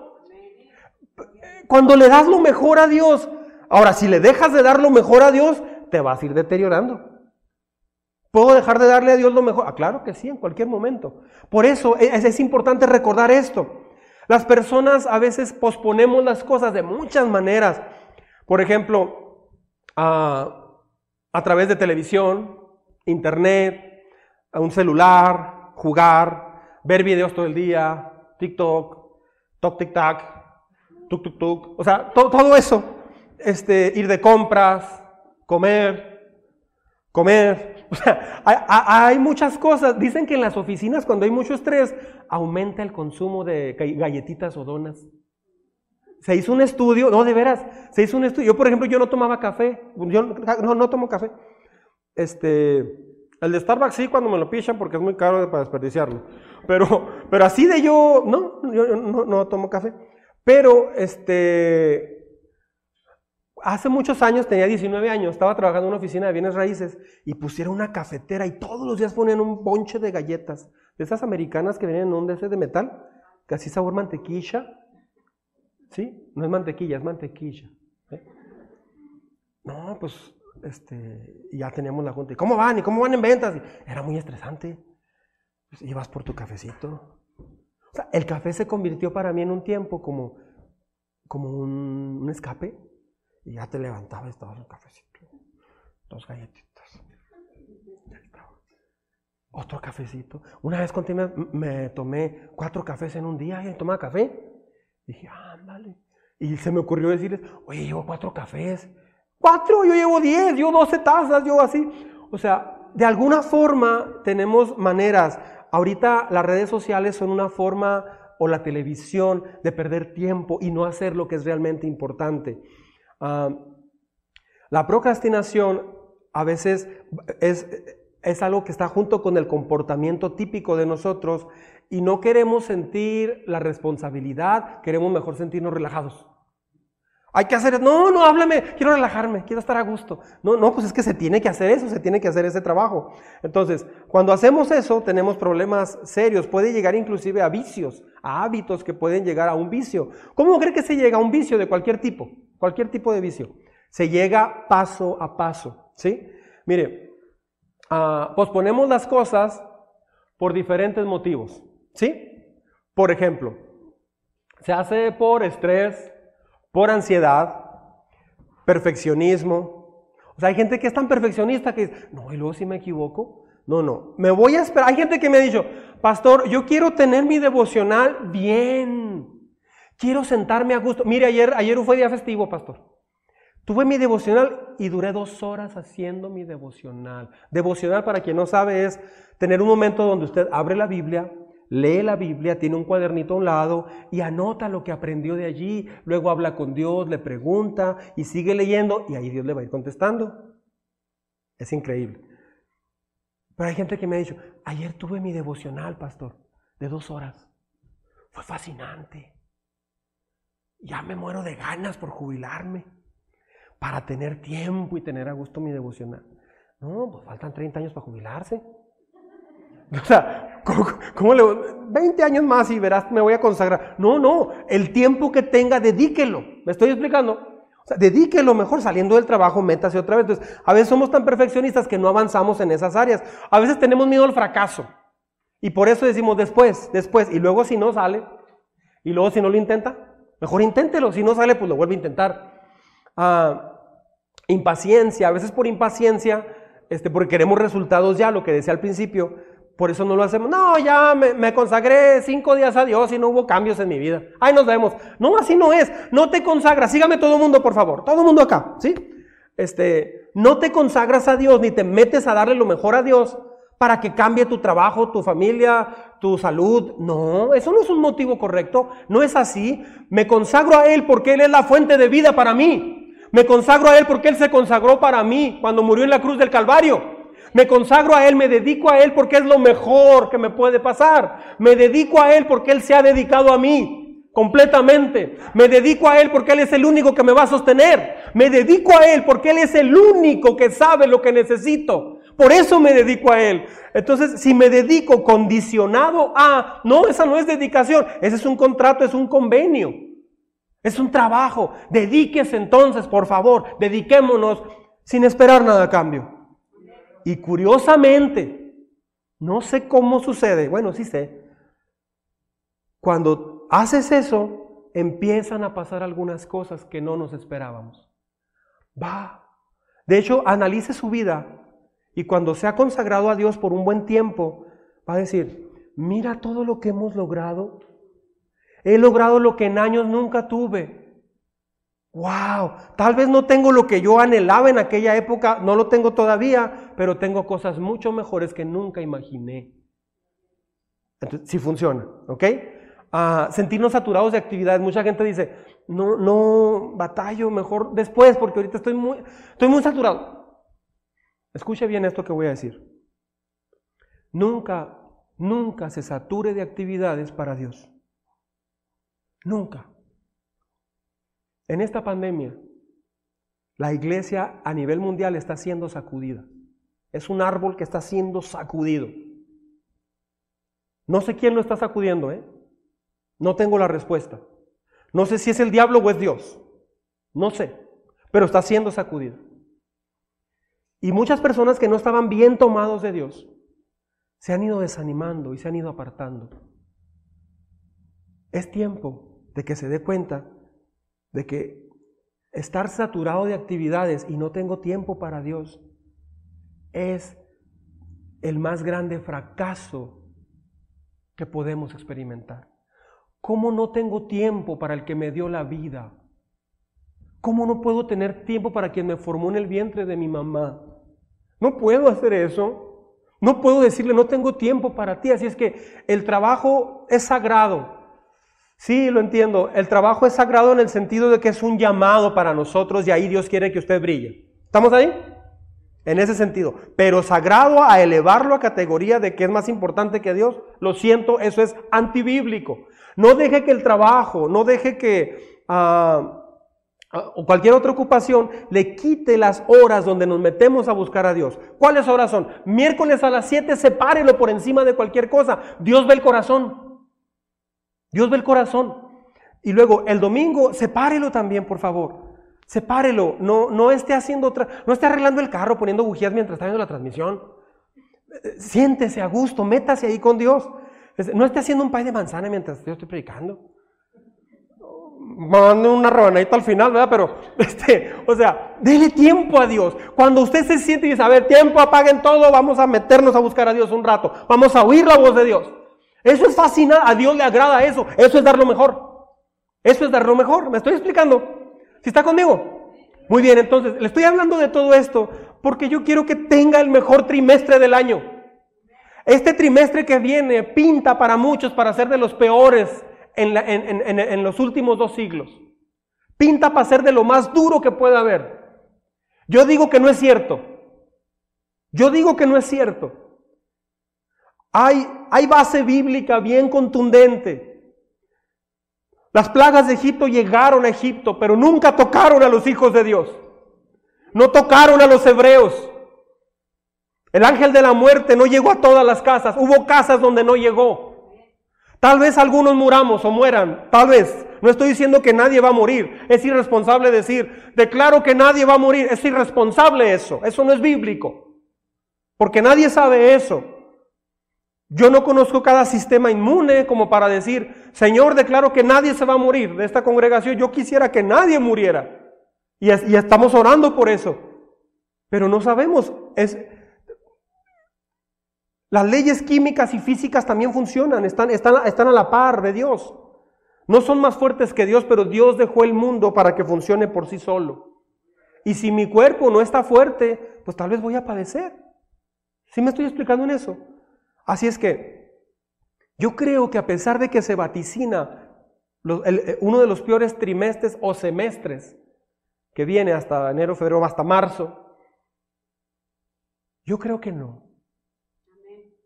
Cuando le das lo mejor a Dios, ahora si le dejas de dar lo mejor a Dios, te vas a ir deteriorando. ¿Puedo dejar de darle a Dios lo mejor? Ah, claro que sí, en cualquier momento. Por eso es, es importante recordar esto. Las personas a veces posponemos las cosas de muchas maneras. Por ejemplo, a, a través de televisión, internet, a un celular, jugar, ver videos todo el día, TikTok, Tok tuk, tuk, tuk. O sea, todo eso. Este, ir de compras, comer, comer. O sea, hay, muchas cosas. Dicen que en las oficinas, cuando hay mucho estrés, aumenta el consumo de galletitas o donas. Se hizo un estudio, no, de veras, se hizo un estudio. Yo, por ejemplo, yo no tomaba café. Yo no, no tomo café. Este, el de Starbucks sí cuando me lo pichan porque es muy caro para desperdiciarlo. Pero, pero así de yo, no, yo no, no tomo café. Pero este, hace muchos años, tenía 19 años, estaba trabajando en una oficina de bienes raíces y pusieron una cafetera y todos los días ponían un bonche de galletas, de esas americanas que venían en un DC de metal, casi sabor mantequilla. ¿Sí? No es mantequilla, es mantequilla. ¿eh? No, pues este, ya teníamos la junta. ¿Y cómo van? ¿Y cómo van en ventas? era muy estresante. Pues, ibas por tu cafecito. El café se convirtió para mí en un tiempo como, como un, escape. Y ya te levantaba y estabas un cafecito. Dos galletitas. Otro cafecito. Una vez contigo me, tomé cuatro cafés en un día y tomaba café. dije, ándale. Y se me ocurrió decirles, oye, llevo cuatro cafés. Cuatro, yo llevo diez, yo doce tazas, yo así. O sea, de alguna forma tenemos maneras ahorita las redes sociales son una forma o la televisión de perder tiempo y no hacer lo que es realmente importante. Ah, la procrastinación a veces es, es algo que está junto con el comportamiento típico de nosotros y no queremos sentir la responsabilidad, queremos mejor sentirnos relajados. Hay que hacer, no, no, háblame, quiero relajarme, quiero estar a gusto. No, no, pues es que se tiene que hacer eso, se tiene que hacer ese trabajo. Entonces, cuando hacemos eso, tenemos problemas serios, puede llegar inclusive a vicios, a hábitos que pueden llegar a un vicio. ¿Cómo cree que se llega a un vicio de cualquier tipo? Cualquier tipo de vicio. Se llega paso a paso, ¿sí? Mire, uh, posponemos las cosas por diferentes motivos, ¿sí? Por ejemplo, se hace por estrés, por ansiedad, perfeccionismo. O sea, hay gente que es tan perfeccionista que dice, no, y luego si me equivoco. No, no, me voy a esperar. Hay gente que me ha dicho, pastor, yo quiero tener mi devocional bien. Quiero sentarme a gusto. Mire, ayer, ayer fue día festivo, pastor. Tuve mi devocional y duré dos horas haciendo mi devocional. Devocional, para quien no sabe, es tener un momento donde usted abre la Biblia, lee la Biblia, tiene un cuadernito a un lado y anota lo que aprendió de allí, luego habla con Dios, le pregunta y sigue leyendo y ahí Dios le va a ir contestando. Es increíble. Pero hay gente que me ha dicho, ayer tuve mi devocional, pastor, de dos horas. Fue fascinante. Ya me muero de ganas por jubilarme, para tener tiempo y tener a gusto mi devocional. No, pues faltan 30 años para jubilarse. O sea, ¿cómo, le 20 años más y verás, me voy a consagrar. No, no, el tiempo que tenga, dedíquelo. ¿Me estoy explicando? O sea, dedíquelo mejor saliendo del trabajo, métase otra vez. Entonces, a veces somos tan perfeccionistas que no avanzamos en esas áreas. A veces tenemos miedo al fracaso. Y por eso decimos después, después. Y luego si no sale, y luego si no lo intenta, mejor inténtelo. Si no sale, pues lo vuelve a intentar. Ah, impaciencia, a veces por impaciencia este, porque queremos resultados ya, lo que decía al principio, por eso no lo hacemos. No, ya me, consagré cinco días a Dios y no hubo cambios en mi vida. Ahí nos vemos. No, así no es. No te consagras. Sígame todo el mundo, por favor. Todo el mundo acá, ¿sí? Este, no te consagras a Dios ni te metes a darle lo mejor a Dios para que cambie tu trabajo, tu familia, tu salud. No, eso no es un motivo correcto. No es así. Me consagro a Él porque Él es la fuente de vida para mí. Me consagro a Él porque Él se consagró para mí cuando murió en la cruz del Calvario. Me consagro a Él, me dedico a Él porque es lo mejor que me puede pasar. Me dedico a Él porque Él se ha dedicado a mí completamente. Me dedico a Él porque Él es el único que me va a sostener. Me dedico a Él porque Él es el único que sabe lo que necesito. Por eso me dedico a Él. Entonces, si me dedico condicionado a, no, esa no es dedicación, ese es un contrato, es un convenio. Es un trabajo. Dedíquese entonces, por favor, dediquémonos sin esperar nada a cambio. Y curiosamente, no sé cómo sucede, bueno, sí sé, cuando haces eso, empiezan a pasar algunas cosas que no nos esperábamos. Va. De hecho, analice su vida y cuando se ha consagrado a Dios por un buen tiempo, va a decir, mira todo lo que hemos logrado. He logrado lo que en años nunca tuve. Wow, tal vez no tengo lo que yo anhelaba en aquella época, no lo tengo todavía, pero tengo cosas mucho mejores que nunca imaginé. Entonces, sí funciona, ¿ok? Ah, sentirnos saturados de actividades. Mucha gente dice, no, no, batallo, mejor después, porque ahorita estoy muy, estoy muy saturado. Escuche bien esto que voy a decir. Nunca, nunca se sature de actividades para Dios. Nunca. En esta pandemia, la iglesia a nivel mundial está siendo sacudida. Es un árbol que está siendo sacudido. No sé quién lo está sacudiendo, ¿eh? No tengo la respuesta. No sé si es el diablo o es Dios. No sé. Pero está siendo sacudido. Y muchas personas que no estaban bien tomados de Dios se han ido desanimando y se han ido apartando. Es tiempo de que se dé cuenta de que estar saturado de actividades y no tengo tiempo para Dios es el más grande fracaso que podemos experimentar. ¿Cómo no tengo tiempo para el que me dio la vida? ¿Cómo no puedo tener tiempo para quien me formó en el vientre de mi mamá? No puedo hacer eso. No puedo decirle, no tengo tiempo para ti. Así es que el trabajo es sagrado. Sí, lo entiendo. El trabajo es sagrado en el sentido de que es un llamado para nosotros y ahí Dios quiere que usted brille. ¿Estamos ahí? En ese sentido. Pero sagrado a elevarlo a categoría de que es más importante que Dios, lo siento, eso es antibíblico. No deje que el trabajo, no deje que uh, cualquier otra ocupación le quite las horas donde nos metemos a buscar a Dios. ¿Cuáles horas son? Miércoles a las 7, sepárelo por encima de cualquier cosa. Dios ve el corazón. Dios ve el corazón. Y luego el domingo, sepárelo también, por favor. Sepárelo. No, no esté haciendo otra, no esté arreglando el carro, poniendo bujías mientras está viendo la transmisión. Siéntese a gusto, métase ahí con Dios. No esté haciendo un pay de manzana mientras yo estoy predicando. Mande una rebanadita al final, ¿verdad? Pero, este, o sea, dele tiempo a Dios. Cuando usted se siente y dice, a ver, tiempo, apaguen todo, vamos a meternos a buscar a Dios un rato. Vamos a oír la voz de Dios. Eso es fascinante, a Dios le agrada eso, eso es dar lo mejor. Eso es dar lo mejor, ¿me estoy explicando? ¿Si está conmigo? Muy bien, entonces, le estoy hablando de todo esto porque yo quiero que tenga el mejor trimestre del año. Este trimestre que viene pinta para muchos para ser de los peores en, en los últimos dos siglos. Pinta para ser de lo más duro que pueda haber. Yo digo que no es cierto. Yo digo que no es cierto. Hay, base bíblica bien contundente. Las plagas de Egipto llegaron a Egipto, pero nunca tocaron a los hijos de Dios. No tocaron a los hebreos. El ángel de la muerte no llegó a todas las casas. Hubo casas donde no llegó. Tal vez algunos muramos o mueran. Tal vez. No estoy diciendo que nadie va a morir. Es irresponsable decir, declaro que nadie va a morir. Es irresponsable eso. Eso no es bíblico. Porque nadie sabe eso. Yo no conozco cada sistema inmune como para decir, Señor, declaro que nadie se va a morir de esta congregación. Yo quisiera que nadie muriera. Y, estamos orando por eso. Pero no sabemos. Es, Las leyes químicas y físicas también funcionan, están, están, a la par de Dios. No son más fuertes que Dios, pero Dios dejó el mundo para que funcione por sí solo. Y si mi cuerpo no está fuerte, pues tal vez voy a padecer. ¿Sí me estoy explicando en eso? Así es que yo creo que a pesar de que se vaticina eh, uno de los peores trimestres o semestres que viene hasta enero, febrero, hasta marzo, yo creo que no.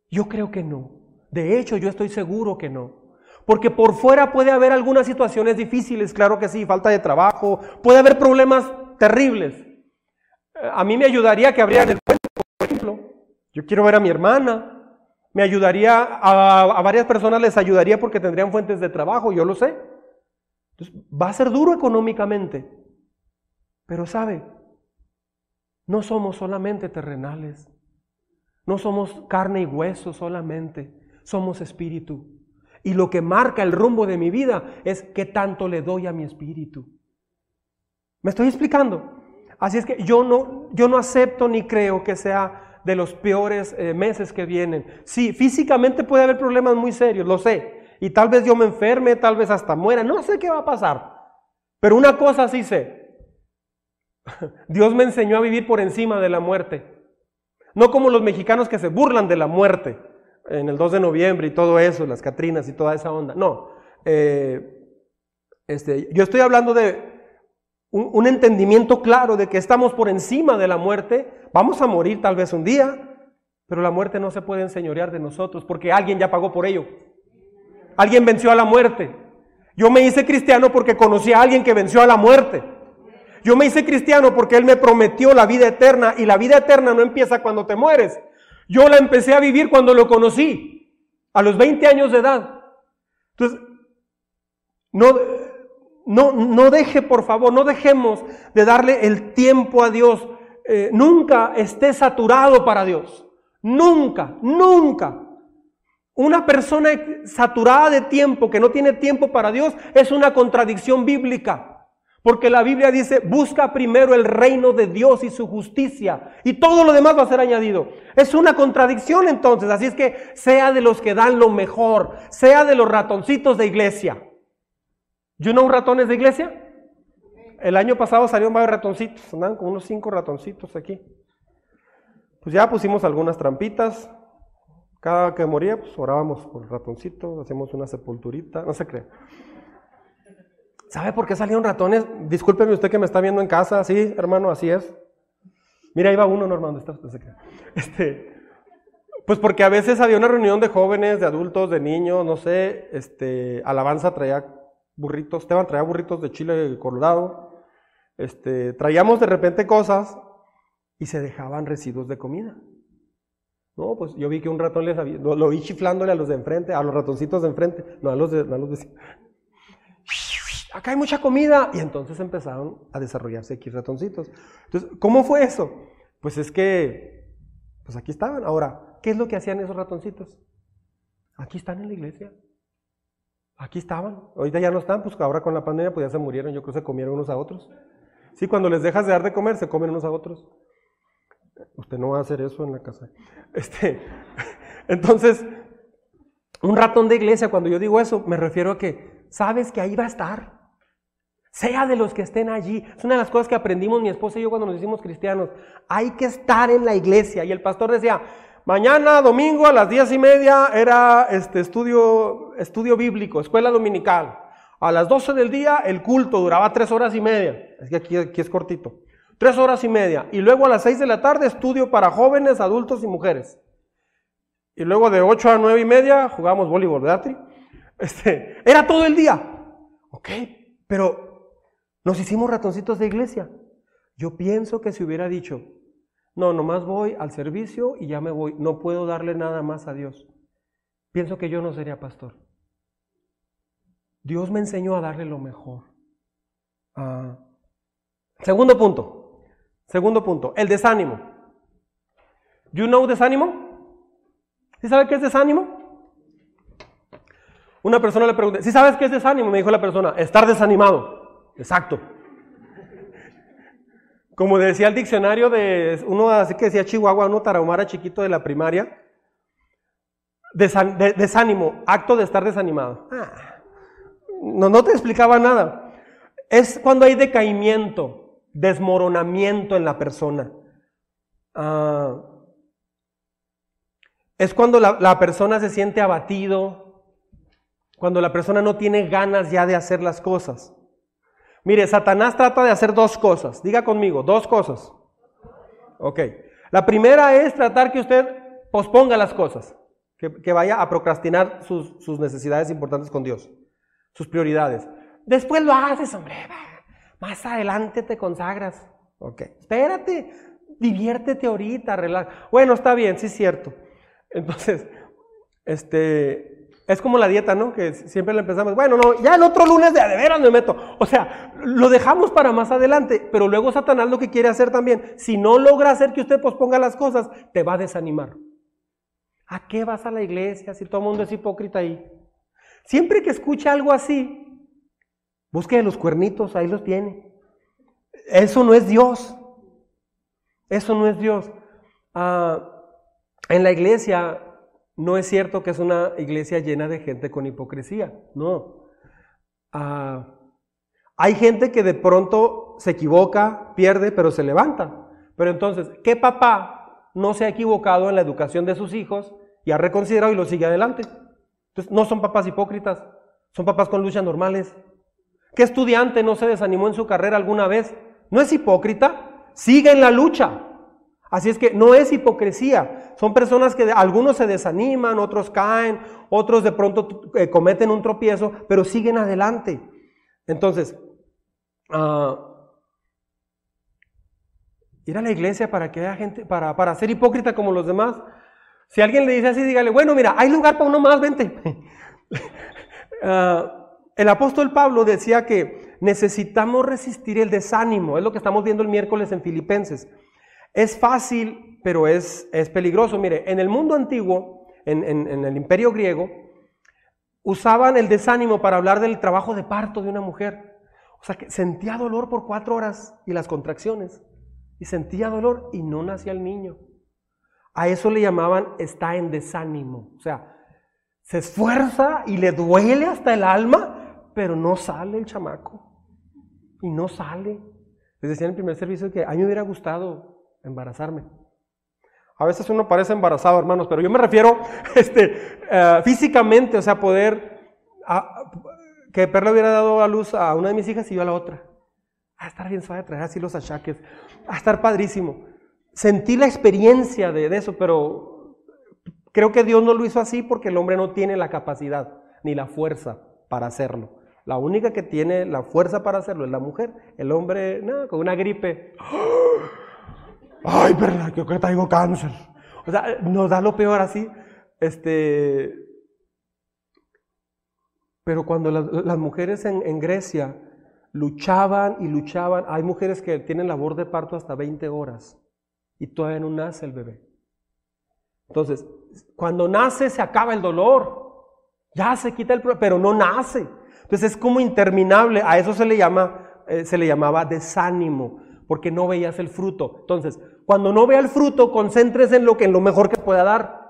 Yo creo que no. De hecho, yo estoy seguro que no. Porque por fuera puede haber algunas situaciones difíciles, claro que sí, falta de trabajo, puede haber problemas terribles. Eh, a mí me ayudaría que abrieran el puente, por ejemplo. Yo quiero ver a mi hermana. Me ayudaría, a, varias personas les ayudaría porque tendrían fuentes de trabajo, yo lo sé. Entonces, va a ser duro económicamente. Pero sabe, no somos solamente terrenales. No somos carne y hueso solamente. Somos espíritu. Y lo que marca el rumbo de mi vida es qué tanto le doy a mi espíritu. ¿Me estoy explicando? Así es que yo no, yo no acepto ni creo que sea de los peores eh, meses que vienen. Sí, físicamente puede haber problemas muy serios, lo sé. Y tal vez yo me enferme, tal vez hasta muera, no sé qué va a pasar. Pero una cosa sí sé. Dios me enseñó a vivir por encima de la muerte. No como los mexicanos que se burlan de la muerte en el 2 de noviembre y todo eso, las Catrinas y toda esa onda. No, eh, este, yo estoy hablando de un, entendimiento claro de que estamos por encima de la muerte, vamos a morir tal vez un día, pero la muerte no se puede enseñorear de nosotros porque alguien ya pagó por ello. Alguien venció a la muerte. Yo me hice cristiano porque conocí a alguien que venció a la muerte. Yo me hice cristiano porque Él me prometió la vida eterna y la vida eterna no empieza cuando te mueres, yo la empecé a vivir cuando lo conocí, a los 20 años de edad. Entonces, no, no, no deje, por favor, no dejemos de darle el tiempo a Dios. Eh, nunca esté saturado para Dios. Nunca, nunca. Una persona saturada de tiempo que no tiene tiempo para Dios es una contradicción bíblica. Porque la Biblia dice, busca primero el reino de Dios y su justicia, y todo lo demás va a ser añadido. Es una contradicción entonces, así es que sea de los que dan lo mejor, sea de los ratoncitos de iglesia. ¿Yo no ratones de iglesia? El año pasado salieron varios ratoncitos, andaban con unos cinco ratoncitos aquí. Pues ya pusimos algunas trampitas, cada que moría, pues orábamos por el ratoncito, hacemos una sepulturita, no se cree. ¿Sabe por qué salieron ratones? Discúlpeme usted que me está viendo en casa, sí, hermano, así es. Mira, ahí va uno, no, hermano, está Este, pues porque a veces había una reunión de jóvenes, de adultos, de niños, no sé, este, Alabanza traía burritos, Esteban traía burritos de chile colorado, este, traíamos de repente cosas y se dejaban residuos de comida. No, pues yo vi que un ratón les había, lo, vi chiflándole a los de enfrente, a los ratoncitos de enfrente, no a los de, a los de acá hay mucha comida. Y entonces empezaron a desarrollarse aquí ratoncitos. Entonces, ¿cómo fue eso? Pues es que, pues aquí estaban. Ahora, ¿qué es lo que hacían esos ratoncitos? Aquí están en la iglesia. Aquí estaban. Ahorita ya no están, pues ahora con la pandemia pues ya se murieron. Yo creo que se comieron unos a otros. Sí, cuando les dejas de dar de comer, se comen unos a otros. Usted no va a hacer eso en la casa. Este, entonces, un ratón de iglesia, cuando yo digo eso, me refiero a que sabes que ahí va a estar. Sea de los que estén allí. Es una de las cosas que aprendimos mi esposa y yo cuando nos hicimos cristianos. Hay que estar en la iglesia. Y el pastor decía, mañana, domingo, a las diez y media, era este estudio, estudio bíblico, escuela dominical. A las doce del día, el culto duraba tres horas y media. Es que aquí, es cortito. Tres horas y media. Y luego a las seis de la tarde, estudio para jóvenes, adultos y mujeres. Y luego de ocho a nueve y media, jugamos voleibol, ¿verdad, Este, era todo el día. Ok, pero nos hicimos ratoncitos de iglesia. Yo pienso que si hubiera dicho, no, nomás voy al servicio y ya me voy, no puedo darle nada más a Dios. Pienso que yo no sería pastor. Dios me enseñó a darle lo mejor. Ah, segundo punto. Segundo punto, el desánimo. You know desánimo? ¿Sí sabe qué es desánimo? Una persona le pregunté, ¿sí sabes qué es desánimo? Me dijo la persona, estar desanimado. Exacto. Como decía el diccionario de uno así que decía Chihuahua, uno tarahumara chiquito de la primaria, desánimo, acto de estar desanimado. Ah, no, no te explicaba nada. Es cuando hay decaimiento, desmoronamiento en la persona. Ah, es cuando la, persona se siente abatido, cuando la persona no tiene ganas ya de hacer las cosas. Mire, Satanás trata de hacer dos cosas. Diga conmigo, dos cosas. Ok. La primera es tratar que usted posponga las cosas, que, vaya a procrastinar sus, sus, necesidades importantes con Dios, sus prioridades. Después lo haces, hombre. Más adelante te consagras. Ok. Espérate, diviértete ahorita, relaja. Bueno, está bien, sí es cierto. Entonces, este, es como la dieta, ¿no? Que siempre le empezamos, bueno, no, ya el otro lunes de, de veras me meto. O sea, lo dejamos para más adelante, pero luego Satanás lo que quiere hacer también, si no logra hacer que usted posponga las cosas, te va a desanimar. ¿A qué vas a la iglesia si todo el mundo es hipócrita ahí? Siempre que escuche algo así, busque los cuernitos, ahí los tiene. Eso no es Dios. Eso no es Dios. Ah, en la iglesia no es cierto que es una iglesia llena de gente con hipocresía, no. Ah, hay gente que de pronto se equivoca, pierde, pero se levanta. Pero entonces, ¿qué papá no se ha equivocado en la educación de sus hijos y ha reconsiderado y lo sigue adelante? Entonces, no son papás hipócritas, son papás con luchas normales. ¿Qué estudiante no se desanimó en su carrera alguna vez? No es hipócrita, sigue en la lucha. Así es que no es hipocresía. Son personas que algunos se desaniman, otros caen, otros de pronto eh, cometen un tropiezo, pero siguen adelante. Entonces, uh, ir a la iglesia para que haya gente, para, para ser hipócrita como los demás. Si alguien le dice así, dígale, bueno, mira, hay lugar para uno más, vente. uh, el apóstol Pablo decía que necesitamos resistir el desánimo, es lo que estamos viendo el miércoles en Filipenses. Es fácil, pero es, es peligroso. Mire, en el mundo antiguo, en, en, el imperio griego, usaban el desánimo para hablar del trabajo de parto de una mujer. O sea, que sentía dolor por cuatro horas y las contracciones. Y sentía dolor y no nacía el niño. A eso le llamaban está en desánimo. O sea, se esfuerza y le duele hasta el alma, pero no sale el chamaco. Y no sale. Les decía en el primer servicio que a hubiera gustado embarazarme. A veces uno parece embarazado, hermanos, pero yo me refiero este, eh, físicamente, o sea, poder, que Perla hubiera dado a luz a una de mis hijas y yo a la otra. A estar bien suave, traer así los achaques, a estar padrísimo. Sentí la experiencia de, eso, pero creo que Dios no lo hizo así porque el hombre no tiene la capacidad ni la fuerza para hacerlo. La única que tiene la fuerza para hacerlo es la mujer. El hombre, no, con una gripe. Ay, verdad, que que tengo cáncer. O sea, nos da lo peor así. Este, pero cuando las, mujeres en, en, Grecia luchaban y luchaban, hay mujeres que tienen labor de parto hasta 20 horas y todavía no nace el bebé. Entonces, cuando nace se acaba el dolor, ya se quita el problema, pero no nace. Entonces es como interminable, a eso se le llama, eh, se le llamaba desánimo, porque no veías el fruto. Entonces, cuando no vea el fruto, concéntrese en lo, que, en lo mejor que pueda dar.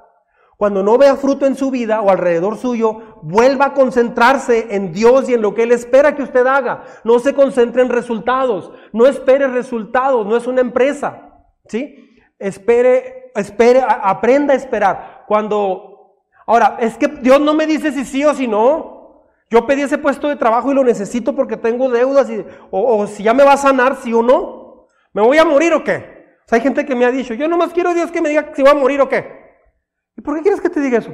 Cuando no vea fruto en su vida o alrededor suyo, vuelva a concentrarse en Dios y en lo que Él espera que usted haga. No se concentre en resultados. No espere resultados. No es una empresa. ¿Sí? Espere, espere, aprenda a esperar. Cuando, ahora, es que Dios no me dice si sí o si no. Yo pedí ese puesto de trabajo y lo necesito porque tengo deudas y, o, o si ya me va a sanar, sí o no. ¿Me voy a morir o qué? Hay gente que me ha dicho, yo nomás quiero Dios que me diga si voy a morir o qué. ¿Y por qué quieres que te diga eso?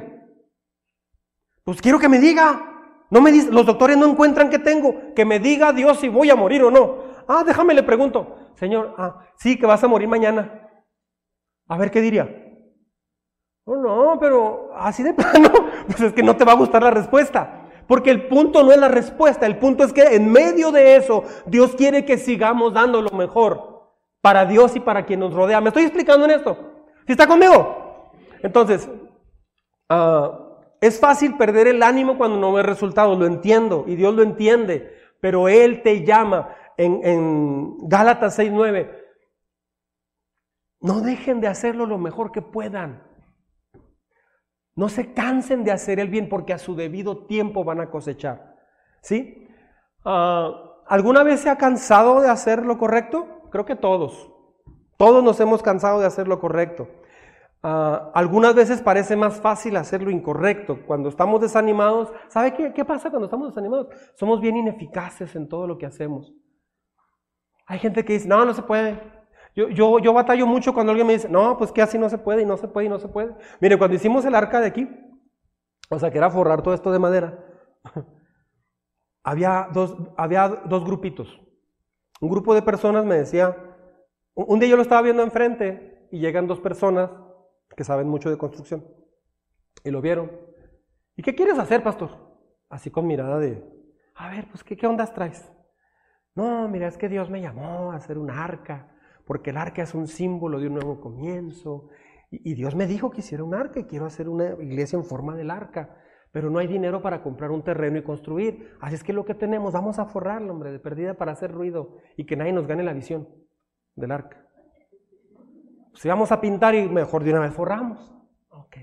Pues quiero que me diga. No me dice, los doctores no encuentran qué tengo. Que me diga Dios si voy a morir o no. Ah, déjame le pregunto. Señor, ah, sí, que vas a morir mañana. A ver qué diría. No, no, pero así de plano, pues es que no te va a gustar la respuesta. Porque el punto no es la respuesta, el punto es que en medio de eso Dios quiere que sigamos dando lo mejor para Dios y para quien nos rodea. ¿Me estoy explicando en esto? ¿Sí está conmigo? Entonces, ah, es fácil perder el ánimo cuando no ve resultados, lo entiendo y Dios lo entiende, pero Él te llama en, en Gálatas 6:9. No dejen de hacerlo lo mejor que puedan. No se cansen de hacer el bien porque a su debido tiempo van a cosechar. ¿Sí? Ah, ¿Alguna vez se ha cansado de hacer lo correcto? Creo que todos. Todos nos hemos cansado de hacer lo correcto. Ah, algunas veces parece más fácil hacer lo incorrecto. Cuando estamos desanimados, ¿sabe qué, qué pasa cuando estamos desanimados? Somos bien ineficaces en todo lo que hacemos. Hay gente que dice, no, no se puede. Yo, yo, yo batallo mucho cuando alguien me dice, no, pues que así no se puede y no se puede y no se puede. Mire, cuando hicimos el arca de aquí, o sea, que era forrar todo esto de madera, había dos, había dos grupitos. Un grupo de personas me decía, un día yo lo estaba viendo enfrente y llegan dos personas que saben mucho de construcción y lo vieron. ¿Y qué quieres hacer, pastor? Así con mirada de, a ver, pues ¿qué, ondas traes? No, mira, es que Dios me llamó a hacer un arca, porque el arca es un símbolo de un nuevo comienzo. Y, y Dios me dijo que hiciera un arca y quiero hacer una iglesia en forma del arca pero no hay dinero para comprar un terreno y construir. Así es que lo que tenemos, vamos a forrarlo, hombre, de perdida para hacer ruido y que nadie nos gane la visión del arca. Si vamos a pintar y mejor de una vez forramos. Ok.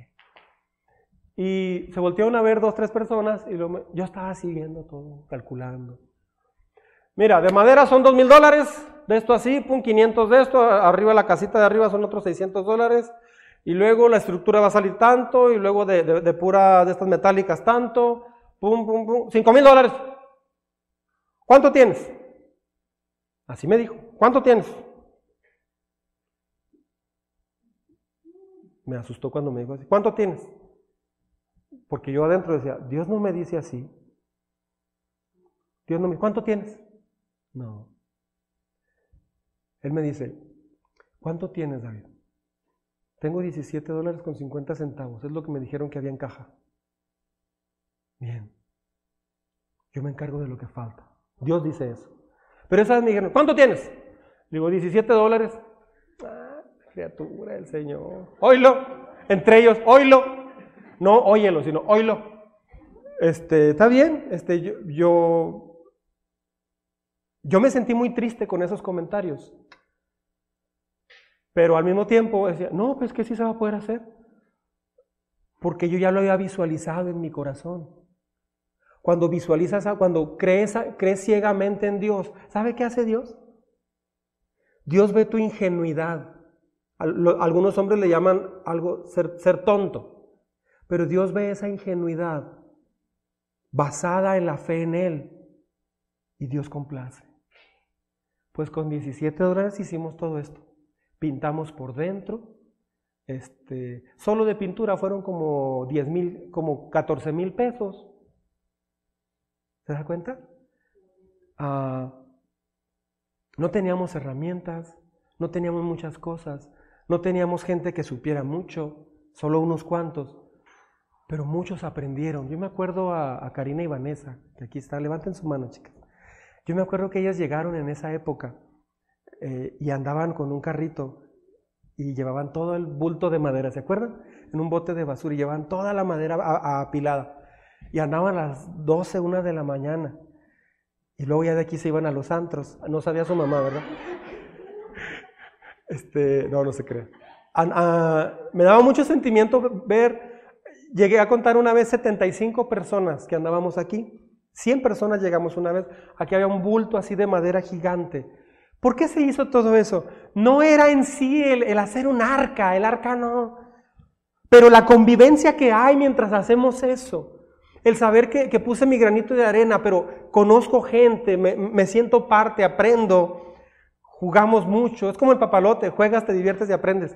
Y se voltearon a ver dos, tres personas y yo estaba siguiendo todo, calculando. Mira, de madera son dos mil dólares, de esto así, pum, 500 de esto, arriba la casita de arriba son otros 600 dólares, y luego la estructura va a salir tanto, y luego de, de, de pura, de estas metálicas tanto, pum, pum, pum, 5 mil dólares. ¿Cuánto tienes? Así me dijo, ¿cuánto tienes? Me asustó cuando me dijo así, ¿cuánto tienes? Porque yo adentro decía, Dios no me dice así. Dios no me ¿cuánto tienes? No. Él me dice, ¿cuánto tienes, David? Tengo 17 dólares con 50 centavos. Es lo que me dijeron que había en caja. Bien. Yo me encargo de lo que falta. Dios dice eso. Pero esa vez me dijeron, ¿cuánto tienes? Digo, 17 dólares. Ah, criatura del Señor. Oílo. Entre ellos, oílo. No óyelo, sino oílo. Este, está bien. Este, yo, yo, yo me sentí muy triste con esos comentarios. Pero al mismo tiempo decía, no, pues que sí se va a poder hacer. Porque yo ya lo había visualizado en mi corazón. Cuando visualizas, cuando crees, crees ciegamente en Dios, ¿sabe qué hace Dios? Dios ve tu ingenuidad. Algunos hombres le llaman algo ser, ser tonto. Pero Dios ve esa ingenuidad basada en la fe en Él. Y Dios complace. Pues con 17 dólares hicimos todo esto pintamos por dentro. Este, solo de pintura fueron como 10 mil, como 14 mil pesos. ¿Se da cuenta? Ah, no teníamos herramientas, no teníamos muchas cosas, no teníamos gente que supiera mucho, solo unos cuantos, pero muchos aprendieron. Yo me acuerdo a, a Karina y Vanessa, que aquí está, levanten su mano, chicas. Yo me acuerdo que ellas llegaron en esa época eh, y andaban con un carrito y llevaban todo el bulto de madera, ¿se acuerdan? En un bote de basura y llevaban toda la madera apilada. Y andaban a las 12, una de la mañana. Y luego ya de aquí se iban a los antros. No sabía su mamá, ¿verdad? Este, no, no se cree. me daba mucho sentimiento ver, llegué a contar una vez 75 personas que andábamos aquí. 100 personas llegamos una vez. Aquí había un bulto así de madera gigante ¿Por qué se hizo todo eso? No era en sí el, hacer un arca, el arca no. Pero la convivencia que hay mientras hacemos eso, el saber que, puse mi granito de arena, pero conozco gente, me, siento parte, aprendo, jugamos mucho. Es como el papalote, juegas, te diviertes y aprendes.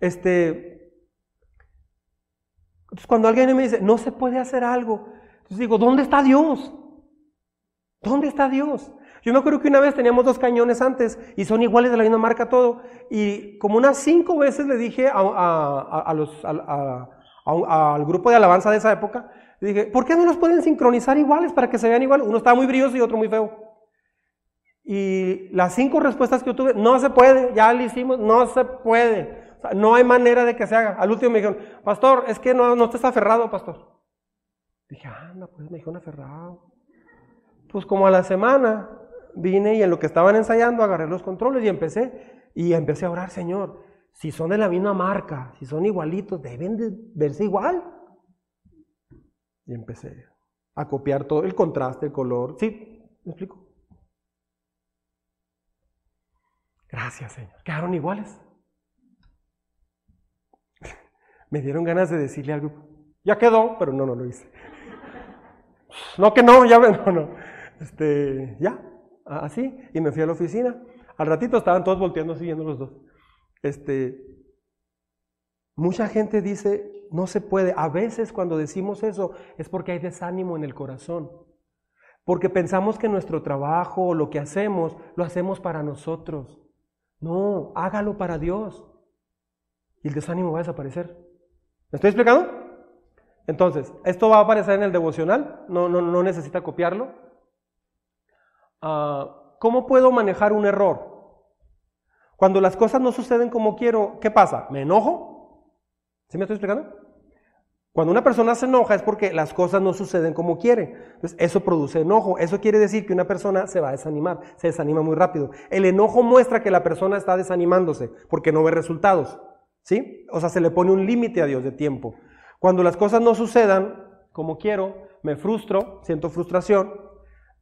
Este, entonces cuando alguien me dice, no se puede hacer algo, entonces digo, ¿dónde está Dios? ¿Dónde está Dios? Yo me acuerdo que una vez teníamos dos cañones antes y son iguales de la misma marca todo. Y como unas cinco veces le dije a, al grupo de alabanza de esa época, le dije, ¿por qué no los pueden sincronizar iguales para que se vean igual? Uno estaba muy brilloso y otro muy feo. Y las cinco respuestas que yo tuve, no se puede, ya lo hicimos, no se puede. no hay manera de que se haga. Al último me dijeron, pastor, es que no, no estés aferrado, pastor. Dije, anda, pues me dijeron aferrado. Pues como a la semana, vine y en lo que estaban ensayando agarré los controles y empecé. Y empecé a orar, Señor, si son de la misma marca, si son igualitos, deben de verse igual. Y empecé a copiar todo el contraste, el color. ¿Sí? ¿Me explico? Gracias, Señor. Quedaron iguales. Me dieron ganas de decirle al grupo, ya quedó, pero no, no lo hice. No, que no, ya, no, no. Este, ya, así. Y me fui a la oficina. Al ratito estaban todos volteando, siguiendo los dos. Este, mucha gente dice, no se puede. A veces cuando decimos eso es porque hay desánimo en el corazón. Porque pensamos que nuestro trabajo o lo que hacemos, lo hacemos para nosotros. No, hágalo para Dios. Y el desánimo va a desaparecer. ¿Me estoy explicando? Entonces, esto va a aparecer en el devocional, no, no, no necesita copiarlo. Ah, ¿Cómo puedo manejar un error? Cuando las cosas no suceden como quiero, ¿qué pasa? ¿Me enojo? ¿Sí me estoy explicando? Cuando una persona se enoja es porque las cosas no suceden como quiere. Entonces, eso produce enojo. Eso quiere decir que una persona se va a desanimar, se desanima muy rápido. El enojo muestra que la persona está desanimándose porque no ve resultados. ¿Sí? O sea, se le pone un límite a Dios de tiempo. Cuando las cosas no sucedan como quiero, me frustro, siento frustración,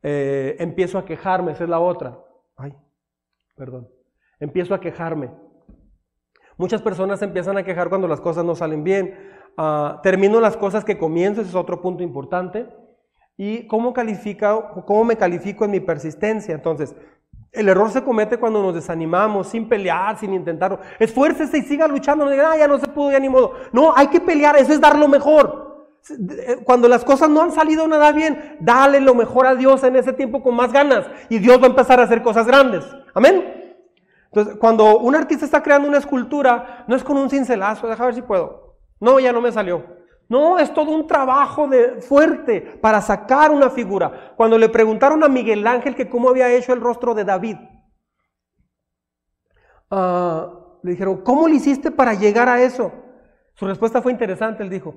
eh, empiezo a quejarme, esa es la otra. Ay, perdón. Empiezo a quejarme. Muchas personas empiezan a quejar cuando las cosas no salen bien. Ah, termino las cosas que comienzo, ese es otro punto importante. ¿Y cómo, califica, cómo me califico en mi persistencia? Entonces, el error se comete cuando nos desanimamos, sin pelear, sin intentarlo. Esfuércese y siga luchando. No diga, ah, ya no se pudo, ya ni modo. No, hay que pelear, eso es dar lo mejor. Cuando las cosas no han salido nada bien, dale lo mejor a Dios en ese tiempo con más ganas. Y Dios va a empezar a hacer cosas grandes. Amén. Entonces, cuando un artista está creando una escultura, no es con un cincelazo, deja ver si puedo. No, ya no me salió. No, es todo un trabajo de, fuerte para sacar una figura. Cuando le preguntaron a Miguel Ángel que cómo había hecho el rostro de David, ah, le dijeron, ¿cómo le hiciste para llegar a eso? Su respuesta fue interesante, él dijo,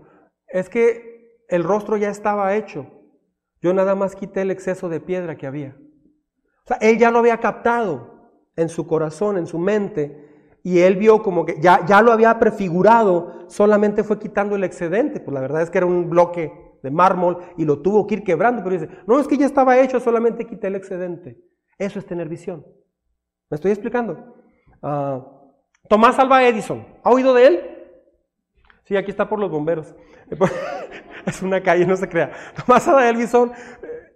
es que el rostro ya estaba hecho, yo nada más quité el exceso de piedra que había. O sea, él ya lo había captado en su corazón, en su mente, y él vio como que ya, ya lo había prefigurado, solamente fue quitando el excedente, pues la verdad es que era un bloque de mármol y lo tuvo que ir quebrando, pero dice, no, es que ya estaba hecho, solamente quité el excedente. Eso es tener visión. ¿Me estoy explicando? Ah, Tomás Alba Edison, ¿ha oído de él? Sí, aquí está por los bomberos. es una calle, no se crea. Tomás Alba Edison, eh,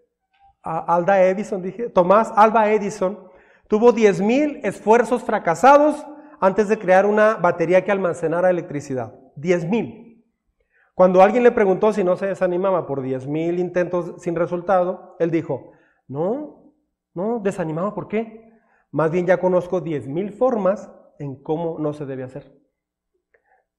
Alda Edison, dije, Tomás Alba Edison Tuvo 10.000 esfuerzos fracasados antes de crear una batería que almacenara electricidad. 10.000. Cuando alguien le preguntó si no se desanimaba por 10.000 intentos sin resultado, él dijo, no, no, desanimado, ¿por qué? Más bien ya conozco 10.000 formas en cómo no se debe hacer.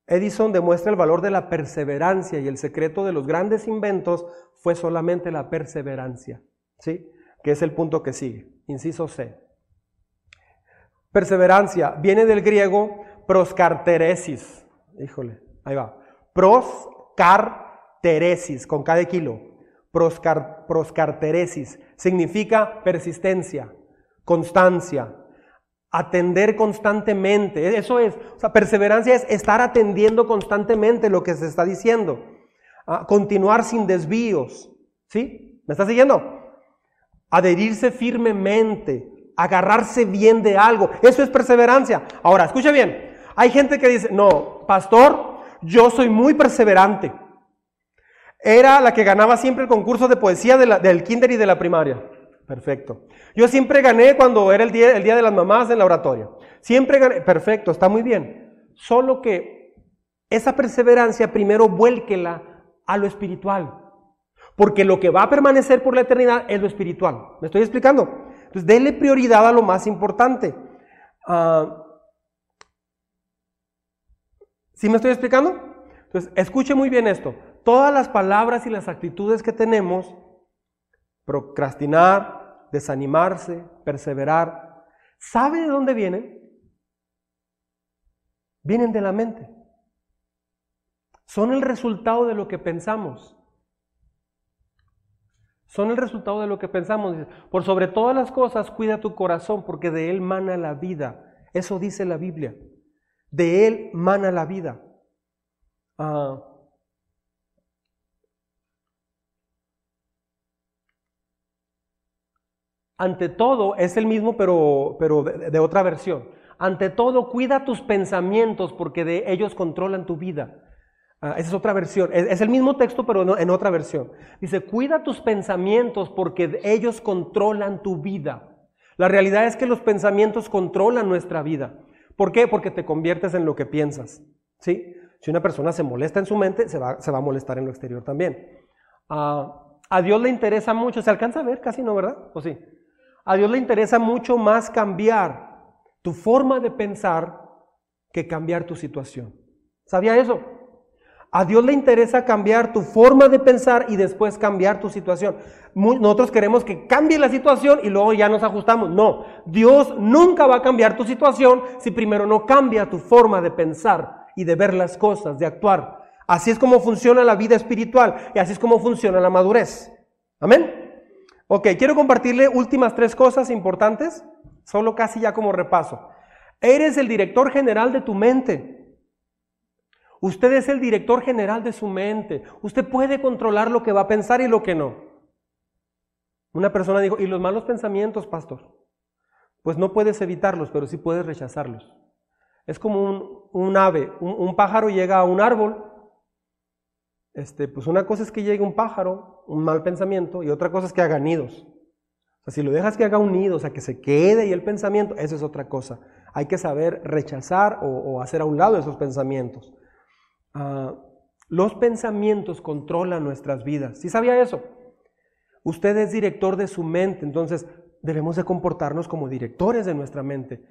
Edison demuestra el valor de la perseverancia y el secreto de los grandes inventos fue solamente la perseverancia, ¿sí? Que es el punto que sigue. Inciso C. Perseverancia viene del griego proscarteresis. Híjole, ahí va. Proscarteresis, con cada kilo. Proscar, proscarteresis significa persistencia, constancia, atender constantemente. Eso es, o sea, perseverancia es estar atendiendo constantemente lo que se está diciendo. Ah, continuar sin desvíos. ¿Sí? ¿Me está siguiendo? Adherirse firmemente, agarrarse bien de algo. Eso es perseverancia. Ahora, escuche bien. Hay gente que dice, no, pastor, yo soy muy perseverante. Era la que ganaba siempre el concurso de poesía del kinder y de la primaria. Perfecto. Yo siempre gané cuando era el día, el día de las mamás en la oratoria. Siempre gané. Perfecto, está muy bien. Solo que esa perseverancia primero vuélquela a lo espiritual. Porque lo que va a permanecer por la eternidad es lo espiritual. ¿Me estoy explicando? Entonces, denle prioridad a lo más importante. Ah, ¿Sí me estoy explicando? Entonces, escuche muy bien esto. Todas las palabras y las actitudes que tenemos, procrastinar, desanimarse, perseverar, ¿sabe de dónde vienen? Vienen de la mente. Son el resultado de lo que pensamos son el resultado de lo que pensamos. Por sobre todas las cosas, cuida tu corazón, porque de él mana la vida. Eso dice la Biblia. De él mana la vida. Ah. Ante todo, es el mismo, pero, pero de, otra versión. Ante todo, cuida tus pensamientos porque de ellos controlan tu vida. Ah, esa es otra versión. Es, es el mismo texto, pero no- en otra versión. Dice, cuida tus pensamientos porque ellos controlan tu vida. La realidad es que los pensamientos controlan nuestra vida. ¿Por qué? Porque te conviertes en lo que piensas. ¿sí? Si una persona se molesta en su mente, se va, se va a molestar en lo exterior también. Ah, a Dios le interesa mucho, ¿se alcanza a ver? Casi no, ¿verdad? ¿O sí? A Dios le interesa mucho más cambiar tu forma de pensar que cambiar tu situación. ¿Sabía eso? A Dios le interesa cambiar tu forma de pensar y después cambiar tu situación. Nosotros queremos que cambie la situación y luego ya nos ajustamos. No, Dios nunca va a cambiar tu situación si primero no cambia tu forma de pensar y de ver las cosas, de actuar. Así es como funciona la vida espiritual y así es como funciona la madurez. Amén. Ok, quiero compartirle últimas tres cosas importantes, solo casi ya como repaso. Eres el director general de tu mente. Usted es el director general de su mente. Usted puede controlar lo que va a pensar y lo que no. Una persona dijo, ¿y los malos pensamientos, pastor? Pues no puedes evitarlos, pero sí puedes rechazarlos. Es como un, ave, un pájaro llega a un árbol. Este, pues una cosa es que llegue un pájaro, un mal pensamiento, y otra cosa es que haga nidos. O sea, si lo dejas que haga un nido, o sea, que se quede ahí el pensamiento, eso es otra cosa. Hay que saber rechazar o, o hacer a un lado esos pensamientos. Ah, los pensamientos controlan nuestras vidas. ¿Sí sabía eso? Usted es director de su mente, entonces debemos de comportarnos como directores de nuestra mente.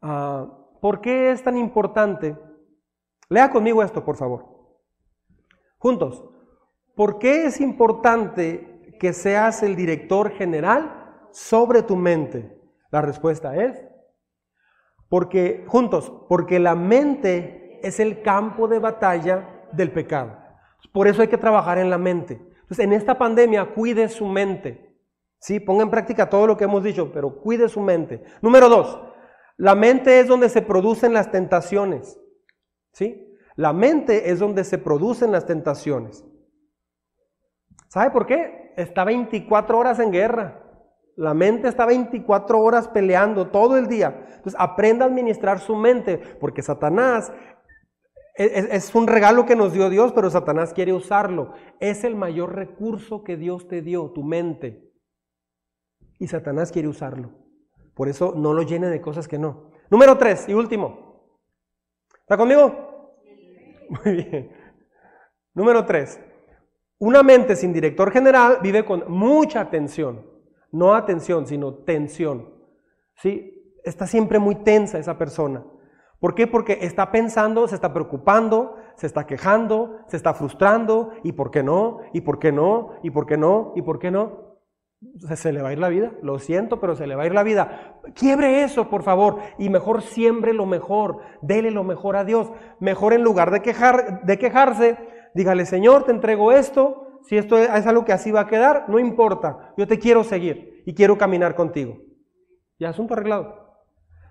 Ah, ¿Por qué es tan importante? Lea conmigo esto, por favor. Juntos. ¿Por qué es importante que seas el director general sobre tu mente? La respuesta es, porque, juntos, porque la mente es el campo de batalla del pecado. Por eso hay que trabajar en la mente. Entonces, en esta pandemia, cuide su mente. Sí, ponga en práctica todo lo que hemos dicho, pero cuide su mente. Número dos, la mente es donde se producen las tentaciones. ¿Sí? La mente es donde se producen las tentaciones. ¿Sabe por qué? Está 24 horas en guerra. La mente está 24 horas peleando todo el día. Entonces aprenda a administrar su mente, porque Satanás es, un regalo que nos dio Dios, pero Satanás quiere usarlo. Es el mayor recurso que Dios te dio, tu mente. Y Satanás quiere usarlo. Por eso no lo llene de cosas que no. Número tres y último. ¿Está conmigo? Muy bien. Número tres. Una mente sin director general vive con mucha tensión. No atención, sino tensión. ¿Sí? Está siempre muy tensa esa persona. ¿Por qué? Porque está pensando, se está preocupando, se está quejando, se está frustrando. ¿Y por qué no? ¿Y por qué no? ¿Y por qué no? ¿Y por qué no? Se, se le va a ir la vida. Lo siento, pero se le va a ir la vida. Quiebre eso, por favor. Y mejor siembre lo mejor. Dele lo mejor a Dios. Mejor en lugar de, quejar, de quejarse, dígale, Señor, te entrego esto. Si esto es algo que así va a quedar, no importa. Yo te quiero seguir y quiero caminar contigo. Y asunto arreglado.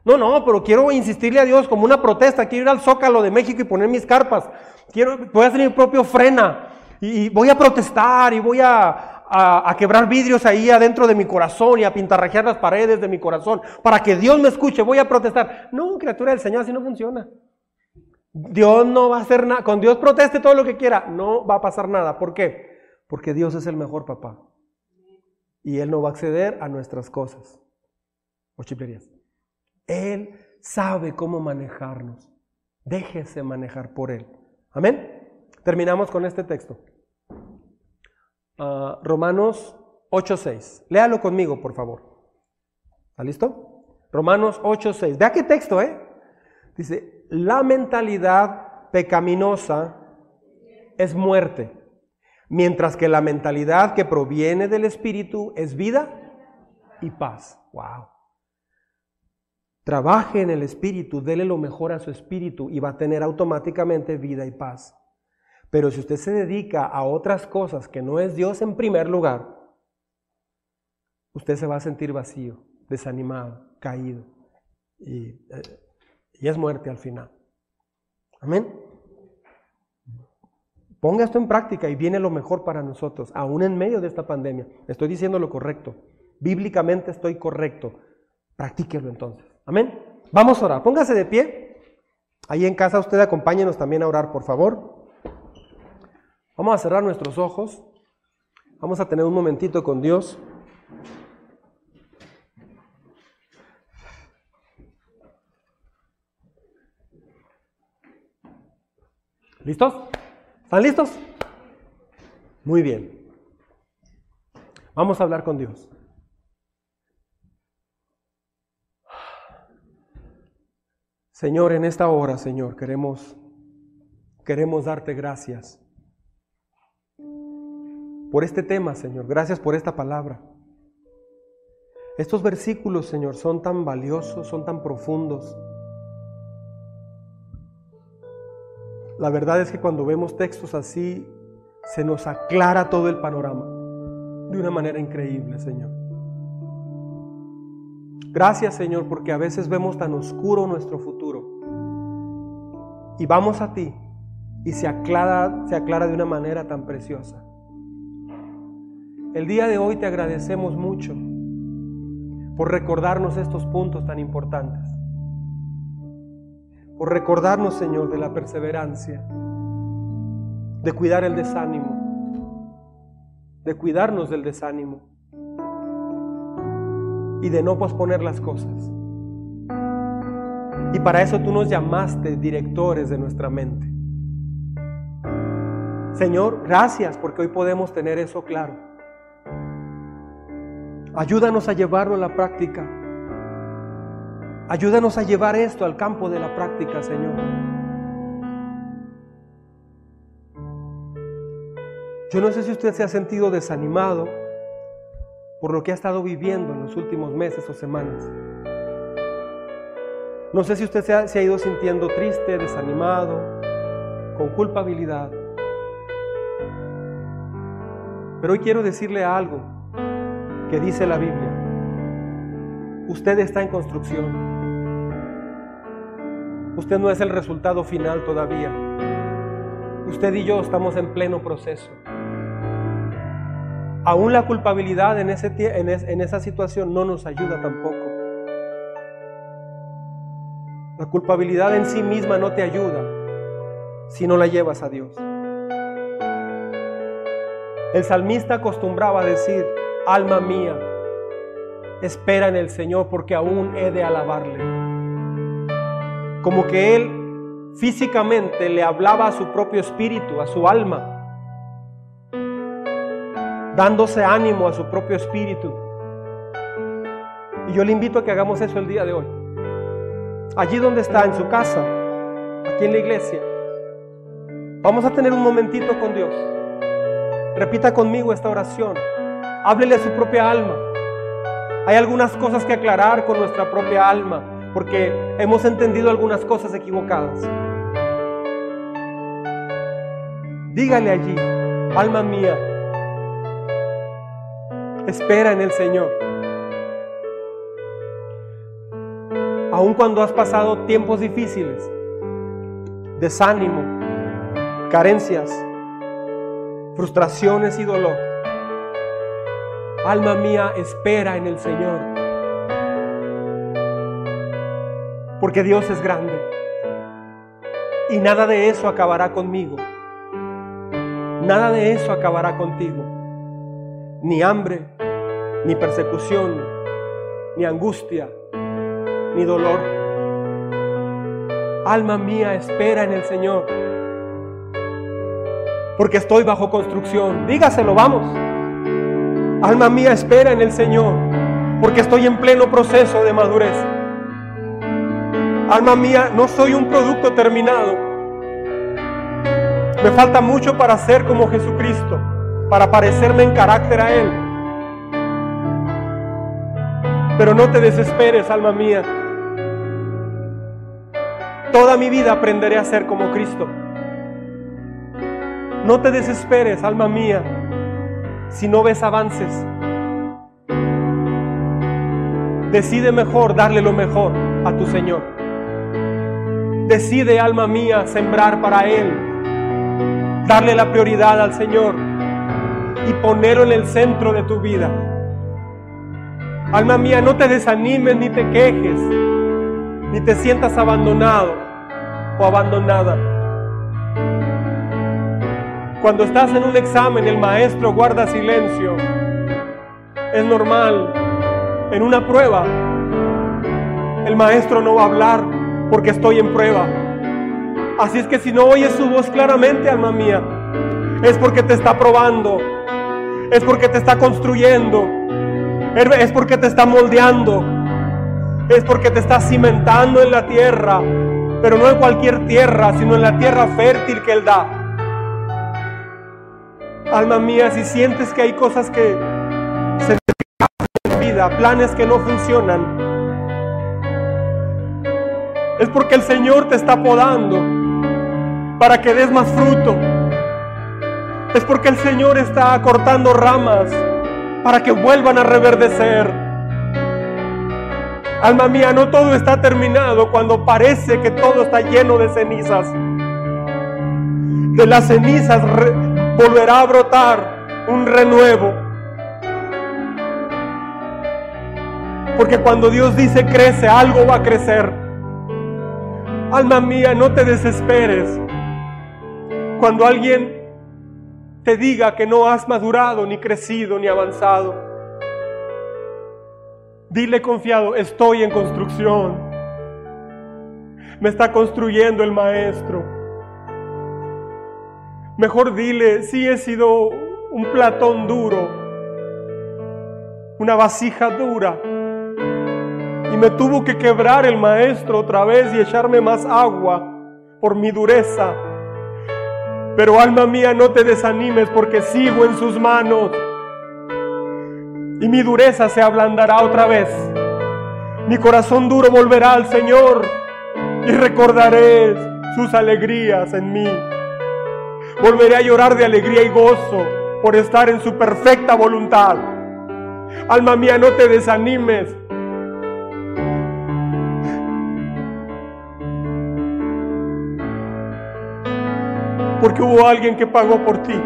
No, no, pero quiero insistirle a Dios como una protesta. Quiero ir al Zócalo de México y poner mis carpas. Quiero, voy a hacer mi propio frena. Y, y voy a protestar y voy a, a, quebrar vidrios ahí adentro de mi corazón y a pintarrajear las paredes de mi corazón para que Dios me escuche. Voy a protestar. No, criatura del Señor, así no funciona. Dios no va a hacer nada. Con Dios proteste todo lo que quiera. No va a pasar nada. ¿Por qué? Porque Dios es el mejor papá. Y Él no va a acceder a nuestras cosas o chiplerías. Él sabe cómo manejarnos. Déjese manejar por Él. Amén. Terminamos con este texto. Ah, Romanos 8.6. Léalo conmigo, por favor. ¿Está listo? Romanos 8.6. Vea qué texto, ¿eh? Dice, la mentalidad pecaminosa es muerte, mientras que la mentalidad que proviene del Espíritu es vida y paz. Wow. Trabaje en el Espíritu, dele lo mejor a su Espíritu y va a tener automáticamente vida y paz. Pero si usted se dedica a otras cosas que no es Dios en primer lugar, usted se va a sentir vacío, desanimado, caído. Y, eh, y es muerte al final. Amén. Ponga esto en práctica y viene lo mejor para nosotros, aún en medio de esta pandemia. Estoy diciendo lo correcto. bíblicamente estoy correcto. Practíquelo entonces. Amén. Vamos a orar. Póngase de pie. Ahí en casa usted acompáñenos también a orar, por favor. Vamos a cerrar nuestros ojos. Vamos a tener un momentito con Dios. ¿Listos? ¿Están listos? Muy bien. Vamos a hablar con Dios. Señor, en esta hora, Señor, queremos queremos darte gracias por este tema, Señor. Gracias por esta palabra. Estos versículos, Señor, son tan valiosos, son tan profundos. La verdad es que cuando vemos textos así, se nos aclara todo el panorama de una manera increíble, Señor. Gracias, Señor, porque a veces vemos tan oscuro nuestro futuro. Y vamos a ti y se aclara, se aclara de una manera tan preciosa. El día de hoy te agradecemos mucho por recordarnos estos puntos tan importantes. Por recordarnos, Señor, de la perseverancia, de cuidar el desánimo, de cuidarnos del desánimo y de no posponer las cosas. Y para eso tú nos llamaste directores de nuestra mente. Señor, gracias porque hoy podemos tener eso claro. Ayúdanos a llevarlo a la práctica. Ayúdanos a llevar esto al campo de la práctica, Señor. Yo no sé si usted se ha sentido desanimado por lo que ha estado viviendo en los últimos meses o semanas. No sé si usted se ha, ido sintiendo triste, desanimado, con culpabilidad. Pero hoy quiero decirle algo que dice la Biblia. Usted está en construcción. Usted no es el resultado final todavía. Usted y yo estamos en pleno proceso. Aún la culpabilidad en, ese, en, esa situación no nos ayuda tampoco. La culpabilidad en sí misma no te ayuda si no la llevas a Dios. El salmista acostumbraba a decir, alma mía, espera en el Señor porque aún he de alabarle. Como que él físicamente le hablaba a su propio espíritu, a su alma dándose ánimo a su propio espíritu. Y yo le invito a que hagamos eso el día de hoy. Allí donde está, en su casa, aquí en la iglesia. Vamos a tener un momentito con Dios. Repita conmigo esta oración. Háblele a su propia alma. Hay algunas cosas que aclarar con nuestra propia alma, porque hemos entendido algunas cosas equivocadas. Dígale allí, alma mía, Espera en el Señor. Aun cuando has pasado tiempos difíciles, desánimo, carencias, frustraciones y dolor. Alma mía, espera en el Señor. Porque Dios es grande. Y nada de eso acabará conmigo. Nada de eso acabará contigo ni hambre, ni persecución, ni angustia, ni dolor. Alma mía, espera en el Señor, porque estoy bajo construcción. Dígaselo, vamos. Alma mía, espera en el Señor, porque estoy en pleno proceso de madurez. Alma mía, no soy un producto terminado. Me falta mucho para ser como Jesucristo para parecerme en carácter a Él. Pero no te desesperes, alma mía. Toda mi vida aprenderé a ser como Cristo. No te desesperes, alma mía, si no ves avances. Decide mejor darle lo mejor a tu Señor. Decide, alma mía, sembrar para Él. Darle la prioridad al Señor y ponerlo en el centro de tu vida. Alma mía, no te desanimes ni te quejes, ni te sientas abandonado o abandonada. Cuando estás en un examen, el maestro guarda silencio. Es normal. En una prueba, el maestro no va a hablar porque estoy en prueba. Así es que si no oyes su voz claramente, alma mía, es porque te está probando, es porque te está construyendo, es porque te está moldeando, es porque te está cimentando en la tierra, pero no en cualquier tierra, sino en la tierra fértil que Él da. Alma mía, si sientes que hay cosas que se en vida, planes que no funcionan, es porque el Señor te está podando para que des más fruto. Es porque el Señor está cortando ramas para que vuelvan a reverdecer. Alma mía, no todo está terminado cuando parece que todo está lleno de cenizas. De las cenizas volverá a brotar un renuevo. Porque cuando Dios dice crece, algo va a crecer. Alma mía, no te desesperes. Cuando alguien te diga que no has madurado, ni crecido, ni avanzado, dile confiado, estoy en construcción. Me está construyendo el maestro. Mejor dile, sí he sido un platón duro, una vasija dura y me tuvo que quebrar el maestro otra vez y echarme más agua por mi dureza. Pero alma mía, no te desanimes porque sigo en sus manos. Y mi dureza se ablandará otra vez. Mi corazón duro volverá al Señor y recordaré sus alegrías en mí. Volveré a llorar de alegría y gozo por estar en su perfecta voluntad. Alma mía, no te desanimes porque hubo alguien que pagó por ti.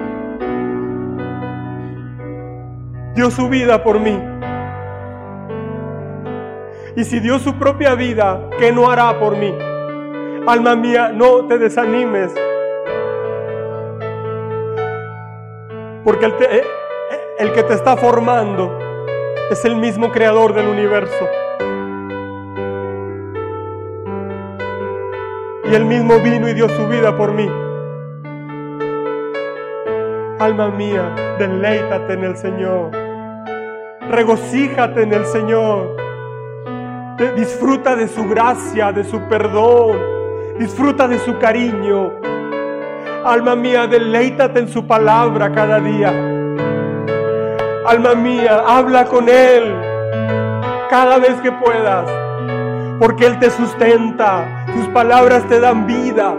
Dio su vida por mí. Y si dio su propia vida, ¿qué no hará por mí? Alma mía, no te desanimes. Porque el, eh, el que te está formando es el mismo creador del universo. Y él mismo vino y dio su vida por mí. Alma mía, deleítate en el Señor. Regocíjate en el Señor. Disfruta de su gracia, de su perdón. Disfruta de su cariño. Alma mía, deleítate en su palabra cada día. Alma mía, habla con Él cada vez que puedas. Porque Él te sustenta. Sus palabras te dan vida.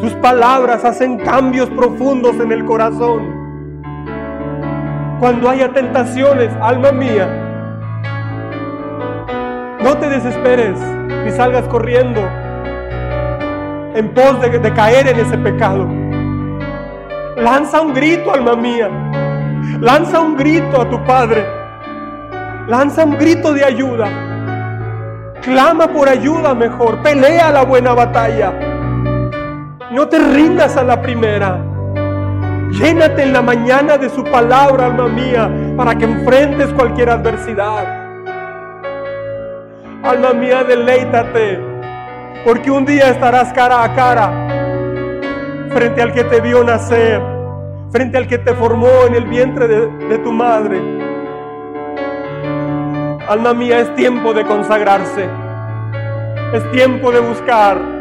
Sus palabras hacen cambios profundos en el corazón. Cuando haya tentaciones, alma mía, no te desesperes ni salgas corriendo en pos de, caer en ese pecado. Lanza un grito, alma mía. Lanza un grito a tu Padre. Lanza un grito de ayuda. Clama por ayuda mejor. Pelea la buena batalla. No te rindas a la primera. Llénate en la mañana de su palabra, alma mía, para que enfrentes cualquier adversidad. Alma mía, deleítate, porque un día estarás cara a cara frente al que te vio nacer, frente al que te formó en el vientre de, tu madre. Alma mía, es tiempo de consagrarse, es tiempo de buscar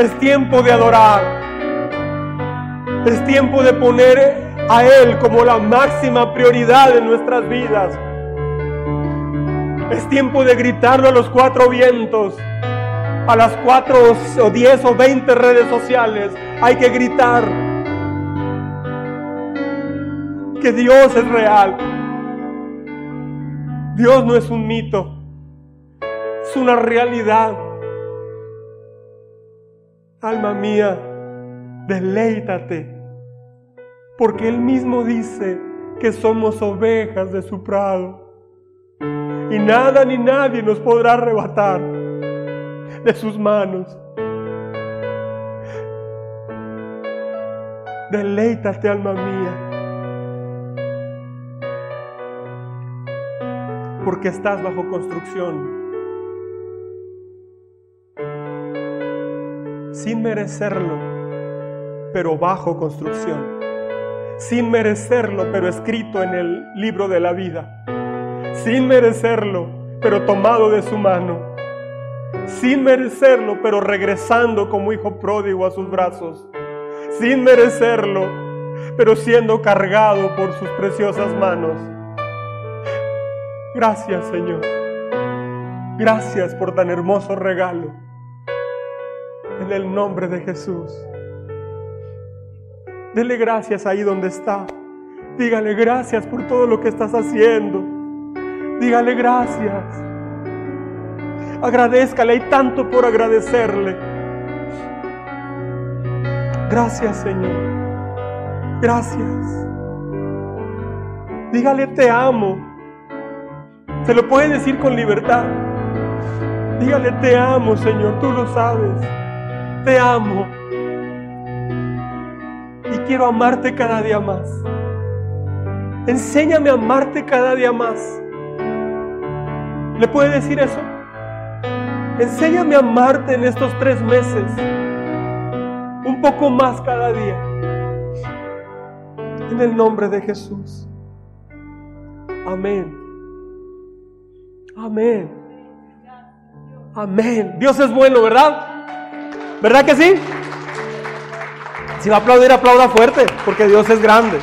es tiempo de adorar. Es tiempo de poner a Él como la máxima prioridad en nuestras vidas. Es tiempo de gritarlo a los cuatro vientos, a las cuatro o diez o veinte redes sociales. Hay que gritar que Dios es real. Dios no es un mito, es una realidad. Alma mía, deleítate, porque Él mismo dice que somos ovejas de su prado. y nada ni nadie nos podrá arrebatar de sus manos. Deleítate, alma mía, porque estás bajo construcción. Sin merecerlo, pero bajo construcción. Sin merecerlo, pero escrito en el libro de la vida sin merecerlo, pero tomado de su mano, sin merecerlo, pero regresando como hijo pródigo a sus brazos, sin merecerlo, pero siendo cargado por sus preciosas manos. Gracias Señor, gracias por tan hermoso regalo, en el nombre de Jesús. Dele gracias ahí donde está. Dígale gracias por todo lo que estás haciendo. Dígale gracias. Agradezcale, hay tanto por agradecerle. Gracias Señor. Gracias. Dígale te amo. Se lo puede decir con libertad. Dígale te amo Señor, tú lo sabes. Te amo. Y quiero amarte cada día más. Enséñame a amarte cada día más. ¿Le puede decir eso? Enséñame a amarte en estos tres meses. Un poco más cada día. En el nombre de Jesús. Amén. Amén. Amén. Dios es bueno, ¿verdad? ¿Verdad que sí? Si va a aplaudir, aplauda fuerte, porque Dios es grande.